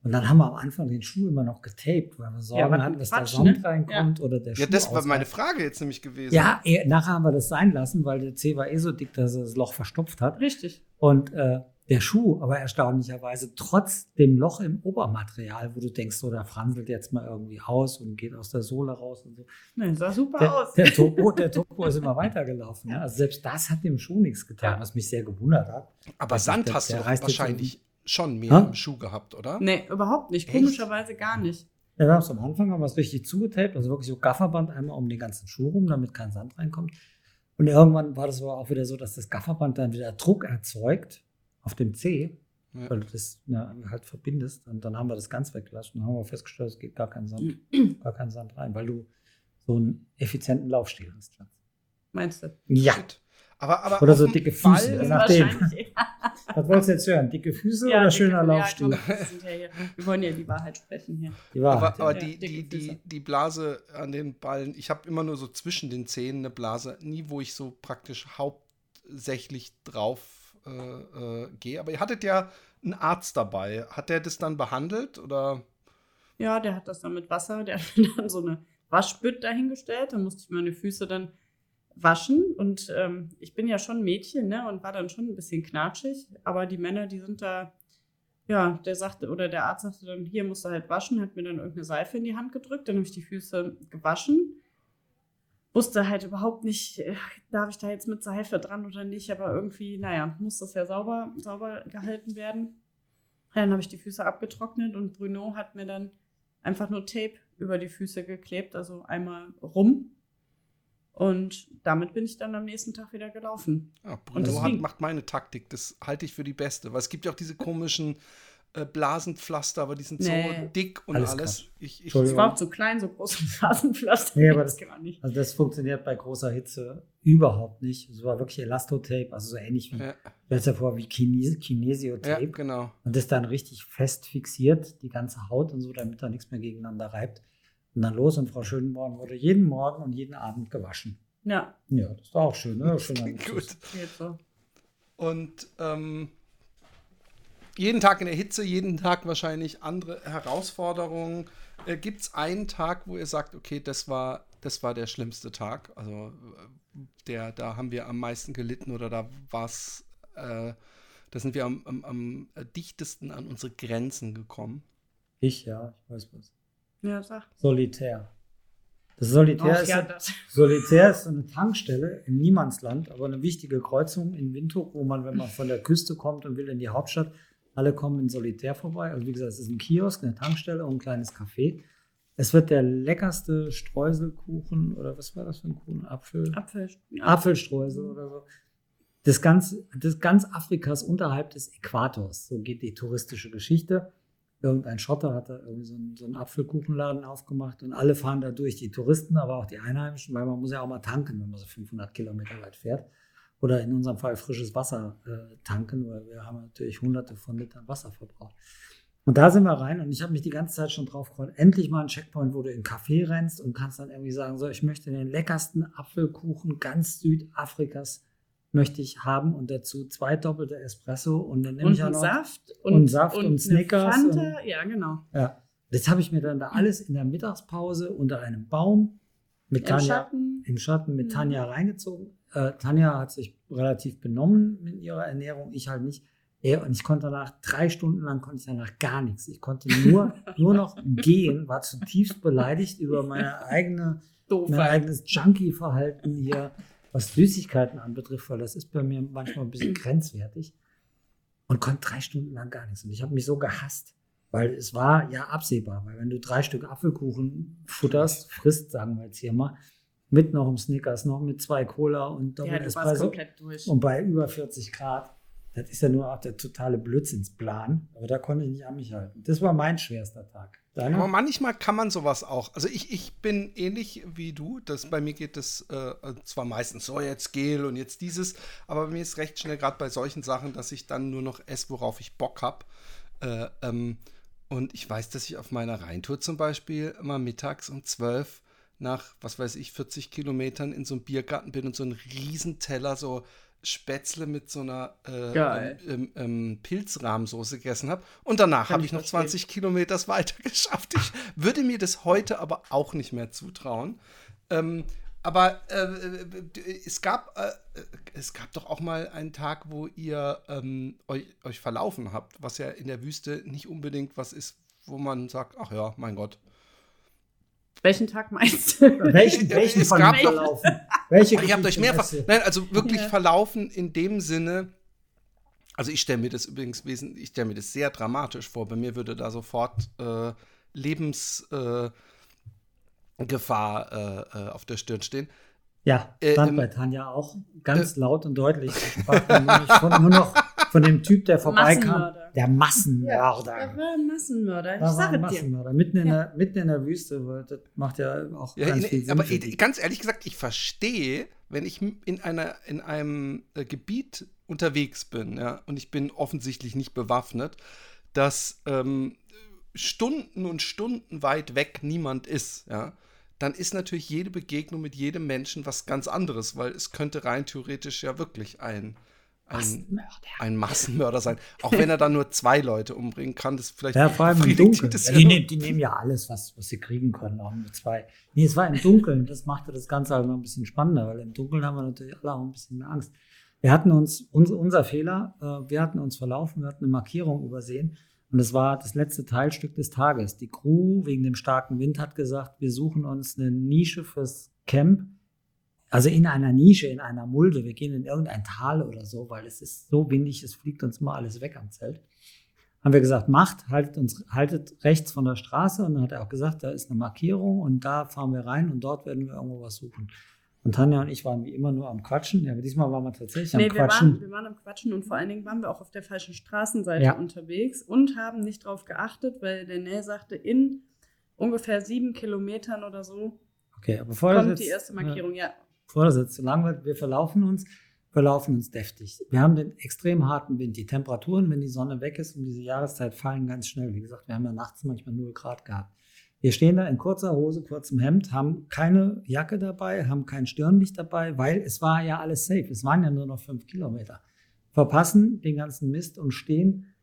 Und dann haben wir am Anfang den Schuh immer noch getaped, weil wir Sorgen was hatten, dass Quatsch, da Sand ne? reinkommt oder der Schuh Ja, das war ausreißt. meine Frage jetzt nämlich gewesen. Ja, eh, nachher haben wir das sein lassen, weil der Zeh war eh so dick, dass er das Loch verstopft hat. Richtig. Und äh, der Schuh, aber erstaunlicherweise trotz dem Loch im Obermaterial, wo du denkst, so, der franselt jetzt mal irgendwie aus und geht aus der Sohle raus und so. Ne, sah super Der, aus. der, Topo, der Topo ist immer weitergelaufen. Ja. Also selbst das hat dem Schuh nichts getan, Ja. was mich sehr gewundert hat. Aber Also Sand der- hast du der wahrscheinlich schon mehr Hä? im Schuh gehabt, oder? Nee, überhaupt nicht. Echt? Komischerweise gar nicht. Ja, wir haben es am Anfang haben wir es richtig zugetaped, also wirklich so Gafferband einmal um den ganzen Schuh rum, damit kein Sand reinkommt. Und irgendwann war das aber auch wieder so, dass das Gafferband dann wieder Druck erzeugt auf dem Zeh, Ja. weil du das na, halt verbindest. Und dann haben wir das ganz weggelassen. Dann haben wir festgestellt, es geht gar kein Sand, gar kein Sand rein, weil du so einen effizienten Laufstil hast. Meinst du? Ja. Aber, aber Oder so dicke Füße, je nachdem. Was wolltest du jetzt hören? Dicke Füße Ja, oder dicke- schöner ja, Laufstil? komm, ja hier. wir wollen ja die Wahrheit sprechen hier. Die Wahrheit. Aber, aber die, die, die, die Blase an den Ballen, ich habe immer nur so zwischen den Zähnen eine Blase, nie wo ich so praktisch hauptsächlich drauf äh, äh, gehe. Aber ihr hattet ja einen Arzt dabei. Hat der das dann behandelt oder? Ja, der hat das dann mit Wasser, der hat mir dann so eine Waschbütt dahingestellt. Da musste ich meine Füße dann waschen. Und ähm, ich bin ja schon Mädchen, ne? Und war dann schon ein bisschen knatschig. Aber die Männer, die sind da, ja, der sagte, oder der Arzt sagte dann, hier musst du halt waschen, hat mir dann irgendeine Seife in die Hand gedrückt, dann habe ich die Füße gewaschen. Wusste halt überhaupt nicht, äh, darf ich da jetzt mit Seife dran oder nicht, aber irgendwie, naja, muss das ja sauber, sauber gehalten werden. Dann habe ich die Füße abgetrocknet und Bruno hat mir dann einfach nur Tape über die Füße geklebt, also einmal rum. Und damit bin ich dann am nächsten Tag wieder gelaufen. Ja, Bruno hat, macht meine Taktik. Das halte ich für die beste. Weil es gibt ja auch diese komischen äh, Blasenpflaster, aber die sind nee. so dick und alles. alles. Ich, ich das war auch zu klein, so große Blasenpflaster. Nee, aber das, nicht. Also das funktioniert bei großer Hitze überhaupt nicht. Es war wirklich Elastotape, also so ähnlich wie, ja. ja vor, wie Kines Kinesiotape. Ja, genau. Und das dann richtig fest fixiert, die ganze Haut und so, damit da nichts mehr gegeneinander reibt. Und dann los und Frau Schönborn wurde jeden Morgen und jeden Abend gewaschen. Ja. Ja, das war auch schön, ne? Schön Gut. Und ähm, jeden Tag in der Hitze, jeden Tag wahrscheinlich andere Herausforderungen. Äh, Gibt es einen Tag, wo ihr sagt, okay, das war, das war der schlimmste Tag? Also der, da haben wir am meisten gelitten oder da war es, äh, da sind wir am, am, am, dichtesten an unsere Grenzen gekommen. Ich, ja, ich weiß was. Ja, sag. Solitär. Das Solitär, Och, ist, ja, das. Solitär ist so eine Tankstelle im Niemandsland, aber eine wichtige Kreuzung in Windhoek, wo man, wenn man von der Küste kommt und will in die Hauptstadt, alle kommen in Solitär vorbei. Also wie gesagt, es ist ein Kiosk, eine Tankstelle und ein kleines Café. Es wird der leckerste Streuselkuchen oder was war das für ein Kuchen? Apfel? Apfel. Apfelstreusel oder so. Das ganz, das ganz Afrikas unterhalb des Äquators. So geht die touristische Geschichte. Irgendein Schotter hat da irgendwie so einen, so einen Apfelkuchenladen aufgemacht und alle fahren da durch, die Touristen, aber auch die Einheimischen, weil man muss ja auch mal tanken, wenn man so 500 Kilometer weit fährt oder in unserem Fall frisches Wasser äh, tanken, weil wir haben natürlich hunderte von Litern Wasser verbraucht. Und da sind wir rein und ich habe mich die ganze Zeit schon drauf gefreut. Endlich mal ein Checkpoint, wo du in einen Café rennst und kannst dann irgendwie sagen, so, ich möchte den leckersten Apfelkuchen ganz Südafrikas möchte ich haben und dazu zwei doppelte Espresso und dann nehme und ich auch noch Saft und, und Saft und, und Snickers. Fanta, ja, genau. Ja, das habe ich mir dann da alles in der Mittagspause unter einem Baum mit Im Tanja Schatten. im Schatten mit mhm. Tanja reingezogen. Äh, Tanja hat sich relativ benommen mit ihrer Ernährung, ich halt nicht. Und ich konnte danach drei Stunden lang konnte ich danach gar nichts. Ich konnte nur, nur noch gehen, war zutiefst beleidigt über meine eigene, mein eigenes Junkie-Verhalten hier, was Süßigkeiten anbetrifft, weil das ist bei mir manchmal ein bisschen grenzwertig. Und konnte drei Stunden lang gar nichts. Und ich habe mich so gehasst, weil es war ja absehbar, weil wenn du drei Stück Apfelkuchen futterst, frisst, sagen wir jetzt hier mal, mit noch einem Snickers, noch mit zwei Cola und Doppel ja, Espresso. Und bei über 40 Grad. Das ist ja nur auch der totale Blödsinnsplan. Aber da konnte ich nicht an mich halten. Das war mein schwerster Tag. Deine? Aber manchmal kann man sowas auch. Also ich, ich bin ähnlich wie du. Das, bei mir geht das äh, zwar meistens so, jetzt Gel und jetzt dieses, aber bei mir ist recht schnell gerade bei solchen Sachen, dass ich dann nur noch esse, worauf ich Bock habe. Äh, ähm, und ich weiß, dass ich auf meiner Rheintour zum Beispiel immer mittags um 12 nach, was weiß ich, 40 Kilometern in so einem Biergarten bin und so einen Riesenteller so Spätzle mit so einer äh, ähm, ähm, Pilzrahmsoße gegessen habe. Und danach habe ich noch 20 Kilometer weiter geschafft. Ich würde mir das heute aber auch nicht mehr zutrauen. Ähm, aber äh, äh es, gab, äh, es gab doch auch mal einen Tag, wo ihr ähm, euch, euch verlaufen habt, was ja in der Wüste nicht unbedingt was ist, wo man sagt, ach ja, mein Gott, welchen Tag meinst du? Welchen, welchen es gab verlaufen? Welche ich habt euch mehrfach. Nein, also wirklich ja. verlaufen in dem Sinne. Also ich stelle mir das übrigens wesentlich, ich stelle mir das sehr dramatisch vor. Bei mir würde da sofort äh, Lebensgefahr äh, äh, auf der Stirn stehen. Ja, äh, stand ähm, bei Tanja auch ganz äh, laut und deutlich. Ich nur, nur noch von dem Typ, der vorbeikam. Der Massenmörder. Ja, der war ein Massenmörder. Ich da sage Massenmörder. Dir. Mitten in, ja. der, mitten in der Wüste. Das macht ja auch ja, ganz viel Sinn. Aber ganz ehrlich gesagt, ich verstehe, wenn ich in, einer, in einem äh, Gebiet unterwegs bin, ja, und ich bin offensichtlich nicht bewaffnet, dass ähm, Stunden und Stunden weit weg niemand ist, ja dann ist natürlich jede Begegnung mit jedem Menschen was ganz anderes, weil es könnte rein theoretisch ja wirklich ein ein, Massenmörder. ein Massenmörder sein. Auch wenn er dann nur zwei Leute umbringen kann, das vielleicht Ja, vor allem im Dunkeln. das Ja, die, nehmen, die nehmen ja alles, was, was sie kriegen können, auch nur zwei. Nee, es war im Dunkeln. Das machte das Ganze halt noch ein bisschen spannender, weil im Dunkeln haben wir natürlich alle auch ein bisschen mehr Angst. Wir hatten uns, uns unser Fehler, äh, wir hatten uns verlaufen, wir hatten eine Markierung übersehen. Und das war das letzte Teilstück des Tages. Die Crew wegen dem starken Wind hat gesagt, wir suchen uns eine Nische fürs Camp. Also in einer Nische, in einer Mulde. Wir gehen in irgendein Tal oder so, weil es ist so windig, es fliegt uns mal alles weg am Zelt haben wir gesagt, macht, haltet uns, haltet rechts von der Straße. Und dann hat er auch gesagt, da ist eine Markierung und da fahren wir rein und dort werden wir irgendwo was suchen. Und Tanja und ich waren wie immer nur am Quatschen. Ja, aber diesmal waren wir tatsächlich am Nee, wir Quatschen. waren, wir waren am Quatschen und vor allen Dingen waren wir auch auf der falschen Straßenseite Ja. unterwegs und haben nicht drauf geachtet, weil der Nähe sagte, in ungefähr sieben Kilometern oder so okay, aber bevor kommt jetzt, die erste Markierung. Ja, jetzt zu wir verlaufen uns, verlaufen uns deftig. Wir haben den extrem harten Wind. Die Temperaturen, wenn die Sonne weg ist um diese Jahreszeit, fallen ganz schnell. Wie gesagt, wir haben ja nachts manchmal 0 Grad gehabt. Wir stehen da in kurzer Hose, kurzem Hemd, haben keine Jacke dabei, haben kein Stirnlicht dabei, weil es war ja alles safe. Es waren ja nur noch fünf Kilometer. Verpassen den ganzen Mist und stehen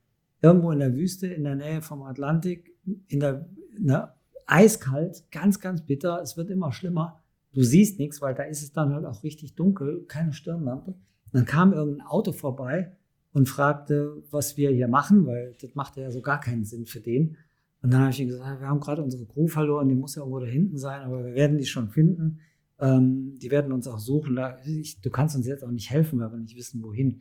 irgendwo in der Wüste in der Nähe vom Atlantik, in der, in der eiskalt, ganz, ganz bitter. Es wird immer schlimmer. Du siehst nichts, weil da ist es dann halt auch richtig dunkel, keine Stirnlampe. Dann kam irgendein Auto vorbei und fragte, was wir hier machen, weil das machte ja so gar keinen Sinn für den. Und dann habe ich ihm gesagt, wir haben gerade unsere Crew verloren, die muss ja irgendwo da hinten sein, aber wir werden die schon finden. Ähm, die werden uns auch suchen. Ich, du kannst uns jetzt auch nicht helfen, weil wir nicht wissen, wohin.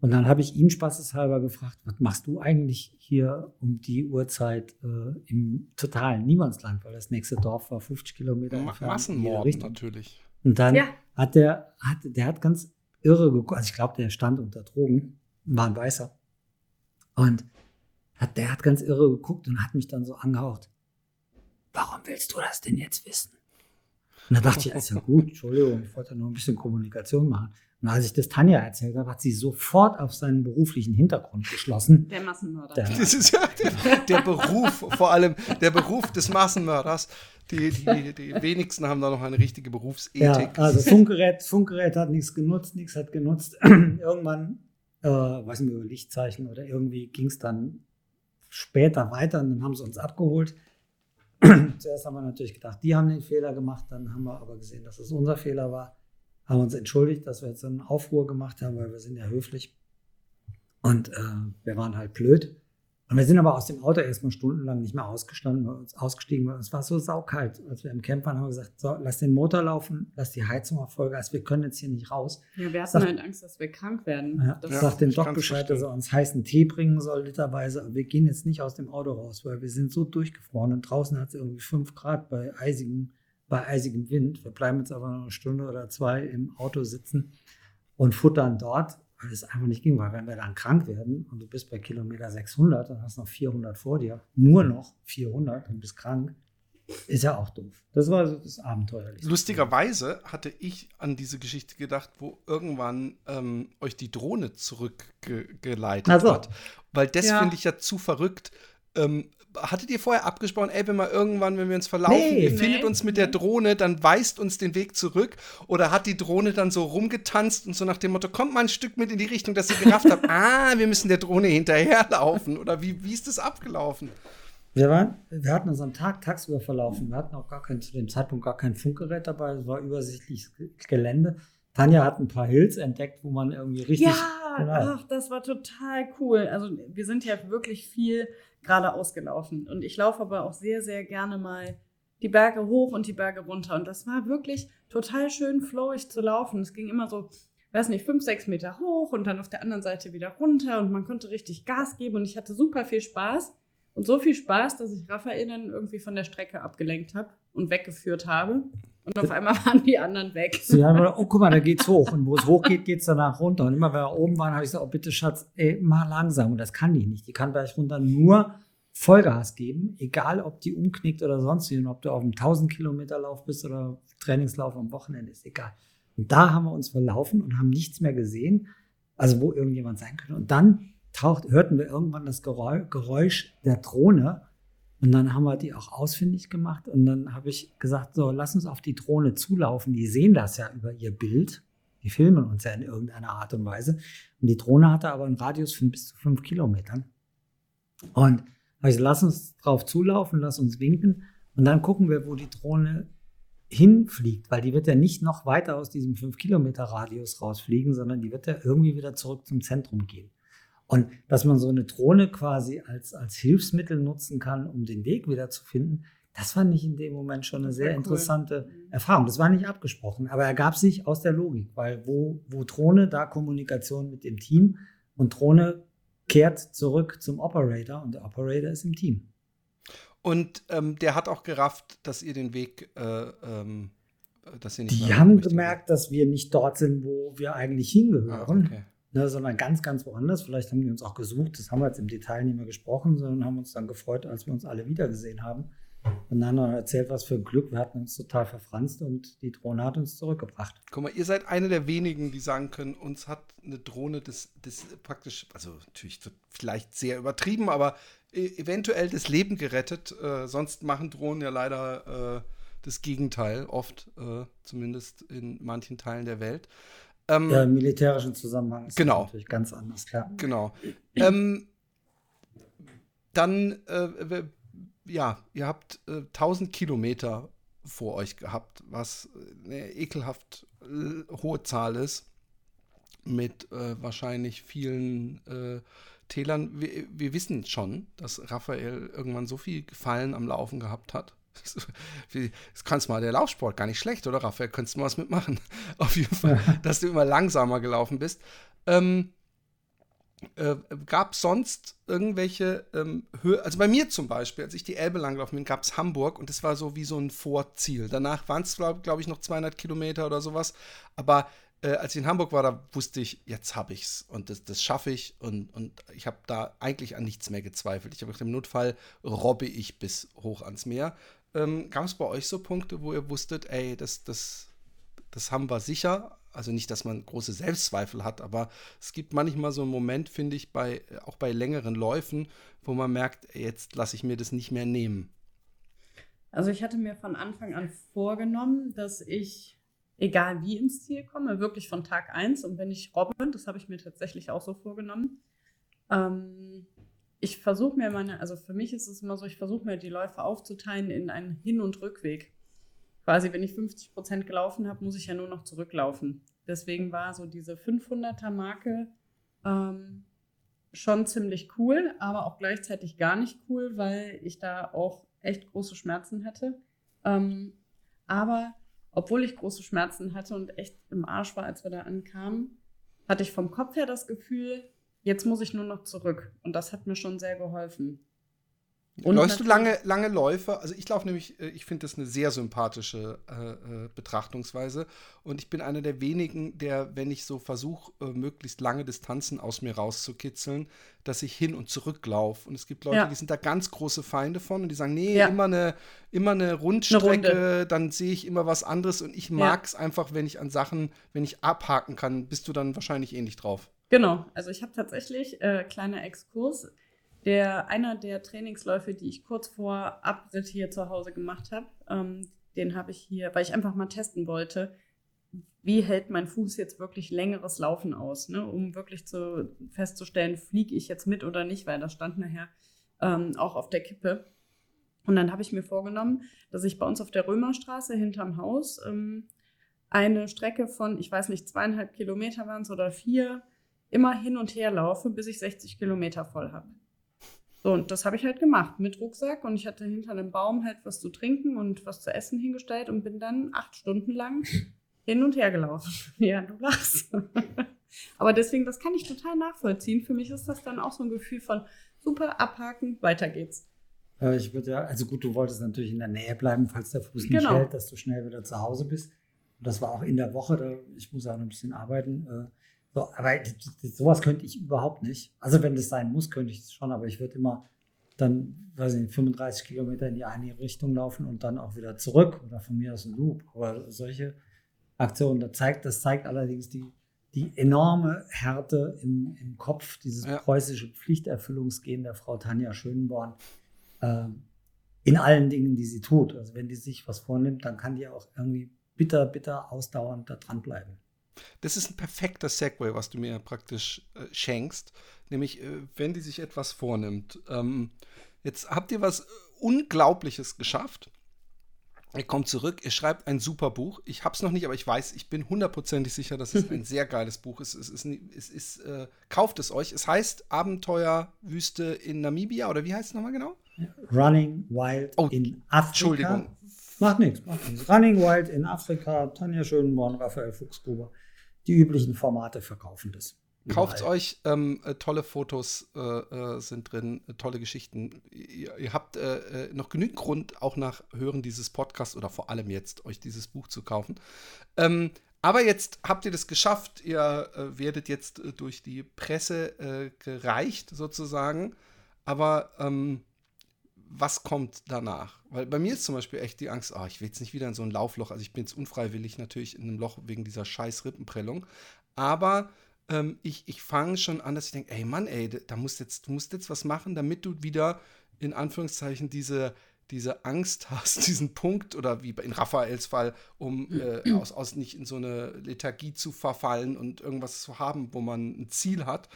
Und dann habe ich ihn spaßeshalber gefragt, was machst du eigentlich hier um die Uhrzeit äh, im totalen Niemandsland, weil das nächste Dorf war 50 Kilometer Ma entfernt. Massenmord natürlich. Und dann Ja. hat der, hat, der hat ganz irre geguckt. Also ich glaube, der stand unter Drogen, war ein Weißer. Und hat, der hat ganz irre geguckt und hat mich dann so angehaucht. Warum willst du das denn jetzt wissen? Und da dachte ich, ist ja gut, Entschuldigung, ich wollte nur ein bisschen Kommunikation machen. Und als ich das Tanja erzählt habe, hat sie sofort auf seinen beruflichen Hintergrund geschlossen. der Massenmörder. Der- Das ist ja der, der Beruf, vor allem der Beruf des Massenmörders. Die, die, die wenigsten haben da noch eine richtige Berufsethik. Ja, also Funkgerät, Funkgerät hat nichts genutzt, nichts hat genutzt. Irgendwann, äh, weiß nicht mehr, über Lichtzeichen oder irgendwie ging es dann später weiter und dann haben sie uns abgeholt. Zuerst haben wir natürlich gedacht, die haben den Fehler gemacht, dann haben wir aber gesehen, dass es unser Fehler war, haben uns entschuldigt, dass wir jetzt so einen Aufruhr gemacht haben, weil wir sind ja höflich und äh, wir waren halt blöd. Und wir sind aber aus dem Auto erstmal stundenlang nicht mehr ausgestanden, weil uns ausgestiegen, weil es war so saukalt. Als wir im Camp waren, haben wir gesagt, so, lass den Motor laufen, lass die Heizung auf Vollgas, wir können jetzt hier nicht raus. Ja, wir hatten Sag- halt Angst, dass wir krank werden. Ja, Das Ja, sagt dem Doc Bescheid, dass er uns heißen Tee bringen soll, literweise. Aber wir gehen jetzt nicht aus dem Auto raus, weil wir sind so durchgefroren und draußen hat es irgendwie 5 Grad bei eisigem, bei eisigem Wind. Wir bleiben jetzt aber noch eine Stunde oder zwei im Auto sitzen und futtern dort, weil es einfach nicht ging. Weil wenn wir dann krank werden und du bist bei Kilometer 600 und hast noch 400 vor dir, nur noch 400 und bist krank, ist ja auch doof. Das war so das Abenteuerlichste. Lustigerweise hatte ich an diese Geschichte gedacht, wo irgendwann ähm, euch die Drohne zurückgeleitet so. hat. Weil das Ja. finde ich ja zu verrückt. Ähm, hattet ihr vorher abgesprochen, ey, wenn wir irgendwann, wenn wir uns verlaufen, Nee. ihr findet Nee. uns mit der Drohne, dann weist uns den Weg zurück? Oder hat die Drohne dann so rumgetanzt und so nach dem Motto, kommt mal ein Stück mit in die Richtung, dass ihr gerafft habt, ah, wir müssen der Drohne hinterherlaufen? Oder wie, wie ist das abgelaufen? Wir, waren, wir hatten uns am Tag tagsüber verlaufen. Wir hatten auch gar kein, zu dem Zeitpunkt gar kein Funkgerät dabei. Es war übersichtliches Ge- Gelände. Tanja hat ein paar Hills entdeckt, wo man irgendwie richtig. Ja, genau. ach, das war total cool. Also wir sind ja wirklich viel geradeaus gelaufen. Und ich laufe aber auch sehr, sehr gerne mal die Berge hoch und die Berge runter. Und das war wirklich total schön flowig zu laufen. Es ging immer so, weiß nicht, fünf, sechs Meter hoch und dann auf der anderen Seite wieder runter. Und man konnte richtig Gas geben. Und ich hatte super viel Spaß. Und so viel Spaß, dass ich dann irgendwie von der Strecke abgelenkt habe und weggeführt habe. Und auf einmal waren die anderen weg. Sie haben gesagt, oh, guck mal, da geht's hoch. Und wo es hoch geht, geht's danach runter. Und immer, wenn wir oben waren, habe ich gesagt, oh, bitte, Schatz, ey, mal langsam. Und das kann die nicht. Die kann gleich runter nur Vollgas geben, egal ob die umknickt oder sonst wie. Und ob du auf einem 1000 Kilometer Lauf bist oder Trainingslauf am Wochenende, ist egal. Und da haben wir uns verlaufen und haben nichts mehr gesehen, also wo irgendjemand sein könnte. Und dann taucht, hörten wir irgendwann das Geräusch, der Drohne. Und dann haben wir die auch ausfindig gemacht. Und dann habe ich gesagt, so, lass uns auf die Drohne zulaufen. Die sehen das ja über ihr Bild. Die filmen uns ja in irgendeiner Art und Weise. Und die Drohne hatte aber einen Radius von bis zu fünf Kilometern. Und also lass uns drauf zulaufen, lass uns winken und dann gucken wir, wo die Drohne hinfliegt, weil die wird ja nicht noch weiter aus diesem 5-Kilometer-Radius rausfliegen, sondern die wird ja irgendwie wieder zurück zum Zentrum gehen. Und dass man so eine Drohne quasi als, als Hilfsmittel nutzen kann, um den Weg wieder zu finden, das fand ich in dem Moment schon eine sehr interessante cool. Erfahrung. Das war nicht abgesprochen, aber ergab sich aus der Logik, weil wo, wo Drohne, da Kommunikation mit dem Team und Drohne kehrt zurück zum Operator und der Operator ist im Team. Und ähm, der hat auch gerafft, dass ihr den Weg, äh, ähm, dass ihr nicht Die haben gemerkt, dass wir nicht dort sind, wo wir eigentlich hingehören, ah, okay. Ne, sondern ganz, ganz woanders. Vielleicht haben die uns auch gesucht. Das haben wir jetzt im Detail nicht mehr gesprochen, sondern haben uns dann gefreut, als wir uns alle wiedergesehen haben. Und dann haben wir erzählt, was für ein Glück. Wir hatten uns total verfranst und die Drohne hat uns zurückgebracht. Guck mal, ihr seid eine der wenigen, die sagen können, uns hat eine Drohne das, das praktisch, also natürlich vielleicht sehr übertrieben, aber E-, eventuell das Leben gerettet. Äh, sonst machen Drohnen ja leider äh, das Gegenteil, oft, äh, zumindest in manchen Teilen der Welt. Ähm, ja, Im militärischen Zusammenhang ist genau. das natürlich ganz anders, klar. Genau. Ähm, dann, äh, ja, ihr habt 1000 äh, Kilometer vor euch gehabt, was eine ekelhaft äh, hohe Zahl ist, mit wahrscheinlich vielen Tälern, wir, wir, wissen schon, dass Raphael irgendwann so viel Gefallen am Laufen gehabt hat. Das kannst mal der Laufsport gar nicht schlecht, oder Raphael? Könntest du mal was mitmachen? Auf jeden Fall, dass du immer langsamer gelaufen bist. Ähm, äh, gab es sonst irgendwelche ähm, Höhe, also bei mir zum Beispiel, als ich die Elbe langgelaufen bin, gab es Hamburg und das war so wie so ein Vorziel. Danach waren es, glaube glaub ich, noch 200 Kilometer oder sowas. Aber äh, als ich in Hamburg war, da wusste ich, jetzt habe ich's und das, das schaffe ich und, und ich habe da eigentlich an nichts mehr gezweifelt. Ich habe im Notfall robbe ich bis hoch ans Meer. Ähm, Gab es bei euch so Punkte, wo ihr wusstet, ey, das, das, das haben wir sicher? Also nicht, dass man große Selbstzweifel hat, aber es gibt manchmal so einen Moment, finde ich, bei, auch bei längeren Läufen, wo man merkt, jetzt lasse ich mir das nicht mehr nehmen. Also ich hatte mir von Anfang an vorgenommen, dass ich egal wie ins Ziel komme, wirklich von Tag 1. Und wenn ich robbe, das habe ich mir tatsächlich auch so vorgenommen, ähm, ich versuche mir meine, also für mich ist es immer so, ich versuche mir die Läufe aufzuteilen in einen Hin- und Rückweg. Quasi, wenn ich 50 Prozent gelaufen habe, muss ich ja nur noch zurücklaufen. Deswegen war so diese 500er-Marke ähm, schon ziemlich cool, aber auch gleichzeitig gar nicht cool, weil ich da auch echt große Schmerzen hätte. Ähm, aber obwohl ich große Schmerzen hatte und echt im Arsch war, als wir da ankamen, hatte ich vom Kopf her das Gefühl, jetzt muss ich nur noch zurück. Und das hat mir schon sehr geholfen. Und Läufst du lange, lange Läufe? Also ich laufe nämlich, äh, ich finde das eine sehr sympathische äh, äh, Betrachtungsweise. Und ich bin einer der wenigen, der, wenn ich so versuche, äh, möglichst lange Distanzen aus mir rauszukitzeln, dass ich hin und zurück laufe. Und es gibt Leute, ja. die sind da ganz große Feinde von und die sagen, nee, ja. immer, eine, immer eine Rundstrecke, eine dann sehe ich immer was anderes. Und ich mag es ja. einfach, wenn ich an Sachen, wenn ich abhaken kann, bist du dann wahrscheinlich ähnlich drauf. Genau, also ich habe tatsächlich, äh, kleiner Exkurs, der, einer der Trainingsläufe, die ich kurz vor Abritt hier zu Hause gemacht habe, ähm, den habe ich hier, weil ich einfach mal testen wollte, wie hält mein Fuß jetzt wirklich längeres Laufen aus, ne? um wirklich zu, festzustellen, fliege ich jetzt mit oder nicht, weil das stand nachher ähm, auch auf der Kippe. Und dann habe ich mir vorgenommen, dass ich bei uns auf der Römerstraße hinterm Haus ähm, eine Strecke von, ich weiß nicht, zweieinhalb Kilometer waren es oder vier, immer hin und her laufe, bis ich 60 Kilometer voll habe. So, und das habe ich halt gemacht mit Rucksack und ich hatte hinter einem Baum halt was zu trinken und was zu essen hingestellt und bin dann acht Stunden lang hin und her gelaufen. ja, du lachst. Aber deswegen, das kann ich total nachvollziehen. Für mich ist das dann auch so ein Gefühl von super abhaken, weiter geht's. Ich würde ja, also gut, du wolltest natürlich in der Nähe bleiben, falls der Fuß nicht genau. hält, dass du schnell wieder zu Hause bist. Und das war auch in der Woche, da, ich muss auch noch ein bisschen arbeiten. So, aber sowas könnte ich überhaupt nicht. Also wenn das sein muss, könnte ich es schon, aber ich würde immer dann, weiß ich nicht, 35 Kilometer in die eine Richtung laufen und dann auch wieder zurück oder von mir aus ein Loop. Aber solche Aktionen, das zeigt, das zeigt allerdings die, die enorme Härte im, im Kopf, dieses ja. preußische Pflichterfüllungsgehen der Frau Tanja Schönborn äh, in allen Dingen, die sie tut. Also wenn die sich was vornimmt, dann kann die auch irgendwie bitter, bitter ausdauernd da dranbleiben. Das ist ein perfekter Segway, was du mir praktisch äh, schenkst. Nämlich, äh, wenn die sich etwas vornimmt. Ähm, jetzt habt ihr was Unglaubliches geschafft. Ihr kommt zurück, ihr schreibt ein super Buch. Ich habe es noch nicht, aber ich weiß, ich bin hundertprozentig sicher, dass es ein sehr geiles Buch ist. Es ist, es ist äh, kauft es euch. Es heißt Abenteuerwüste in Namibia oder wie heißt es nochmal genau? Running Wild Oh, in Afrika. Entschuldigung. Macht nichts, macht nichts. Running Wild in Afrika, Tanja Schönborn, Raphael Fuchsgruber. Die üblichen Formate verkaufen das. Kauft Überall. euch, ähm, äh, tolle Fotos äh, äh, sind drin, äh, tolle Geschichten. Ihr, ihr habt noch genügend Grund, auch nach Hören dieses Podcasts oder vor allem jetzt, euch dieses Buch zu kaufen. Ähm, aber jetzt habt ihr das geschafft. Ihr werdet jetzt durch die Presse gereicht, sozusagen. Aber ähm, was kommt danach? Weil bei mir ist zum Beispiel echt die Angst, ah, ich will jetzt nicht wieder in so ein Laufloch. Also ich bin jetzt unfreiwillig natürlich in einem Loch wegen dieser scheiß Rippenprellung. Aber ähm, ich, ich fange schon an, dass ich denke, ey Mann, ey, da musst jetzt, du musst jetzt was machen, damit du wieder in Anführungszeichen diese, diese Angst hast, diesen Punkt oder wie in Raphaels Fall, um äh, aus, aus nicht in so eine Lethargie zu verfallen und irgendwas zu haben, wo man ein Ziel hat.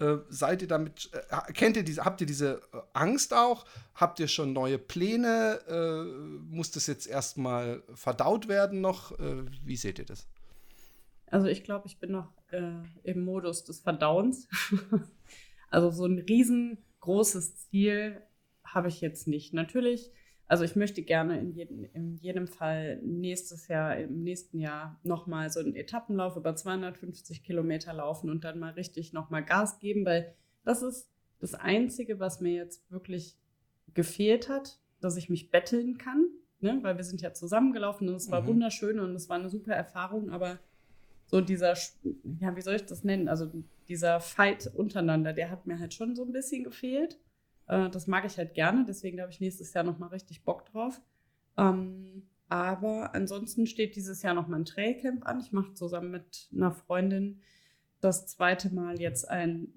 Äh, seid ihr damit, äh, kennt ihr diese, habt ihr diese äh, Angst auch? Habt ihr schon neue Pläne? Äh, muss das jetzt erstmal verdaut werden noch? Äh, wie seht ihr das? Also ich glaube, ich bin noch im Modus des Verdauens. also so ein riesengroßes Ziel habe ich jetzt nicht. Natürlich, also ich möchte gerne in jedem, in jedem Fall nächstes Jahr, im nächsten Jahr nochmal so einen Etappenlauf über 250 Kilometer laufen und dann mal richtig nochmal Gas geben, weil das ist das Einzige, was mir jetzt wirklich gefehlt hat, dass ich mich betteln kann. Ne? Weil wir sind ja zusammengelaufen und es war Mhm. wunderschön und es war eine super Erfahrung, aber so dieser, ja, wie soll ich das nennen? Also dieser Fight untereinander, der hat mir halt schon so ein bisschen gefehlt. Äh, das mag ich halt gerne, deswegen habe ich nächstes Jahr nochmal richtig Bock drauf. Ähm, aber ansonsten steht dieses Jahr noch mein Trailcamp an. Ich mache zusammen mit einer Freundin das zweite Mal jetzt ein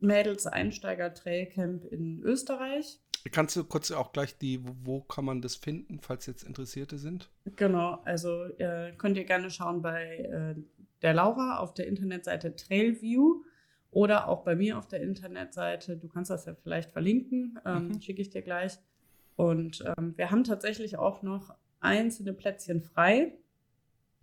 Mädels-Einsteiger-Trailcamp in Österreich. Kannst du kurz auch gleich die, wo, wo kann man das finden, falls jetzt Interessierte sind? Genau, also äh, könnt ihr gerne schauen bei äh, der Laura auf der Internetseite Trailview oder auch bei mir auf der Internetseite. Du kannst das ja vielleicht verlinken, ähm, Mhm. schicke ich dir gleich. Und ähm, wir haben tatsächlich auch noch einzelne Plätzchen frei.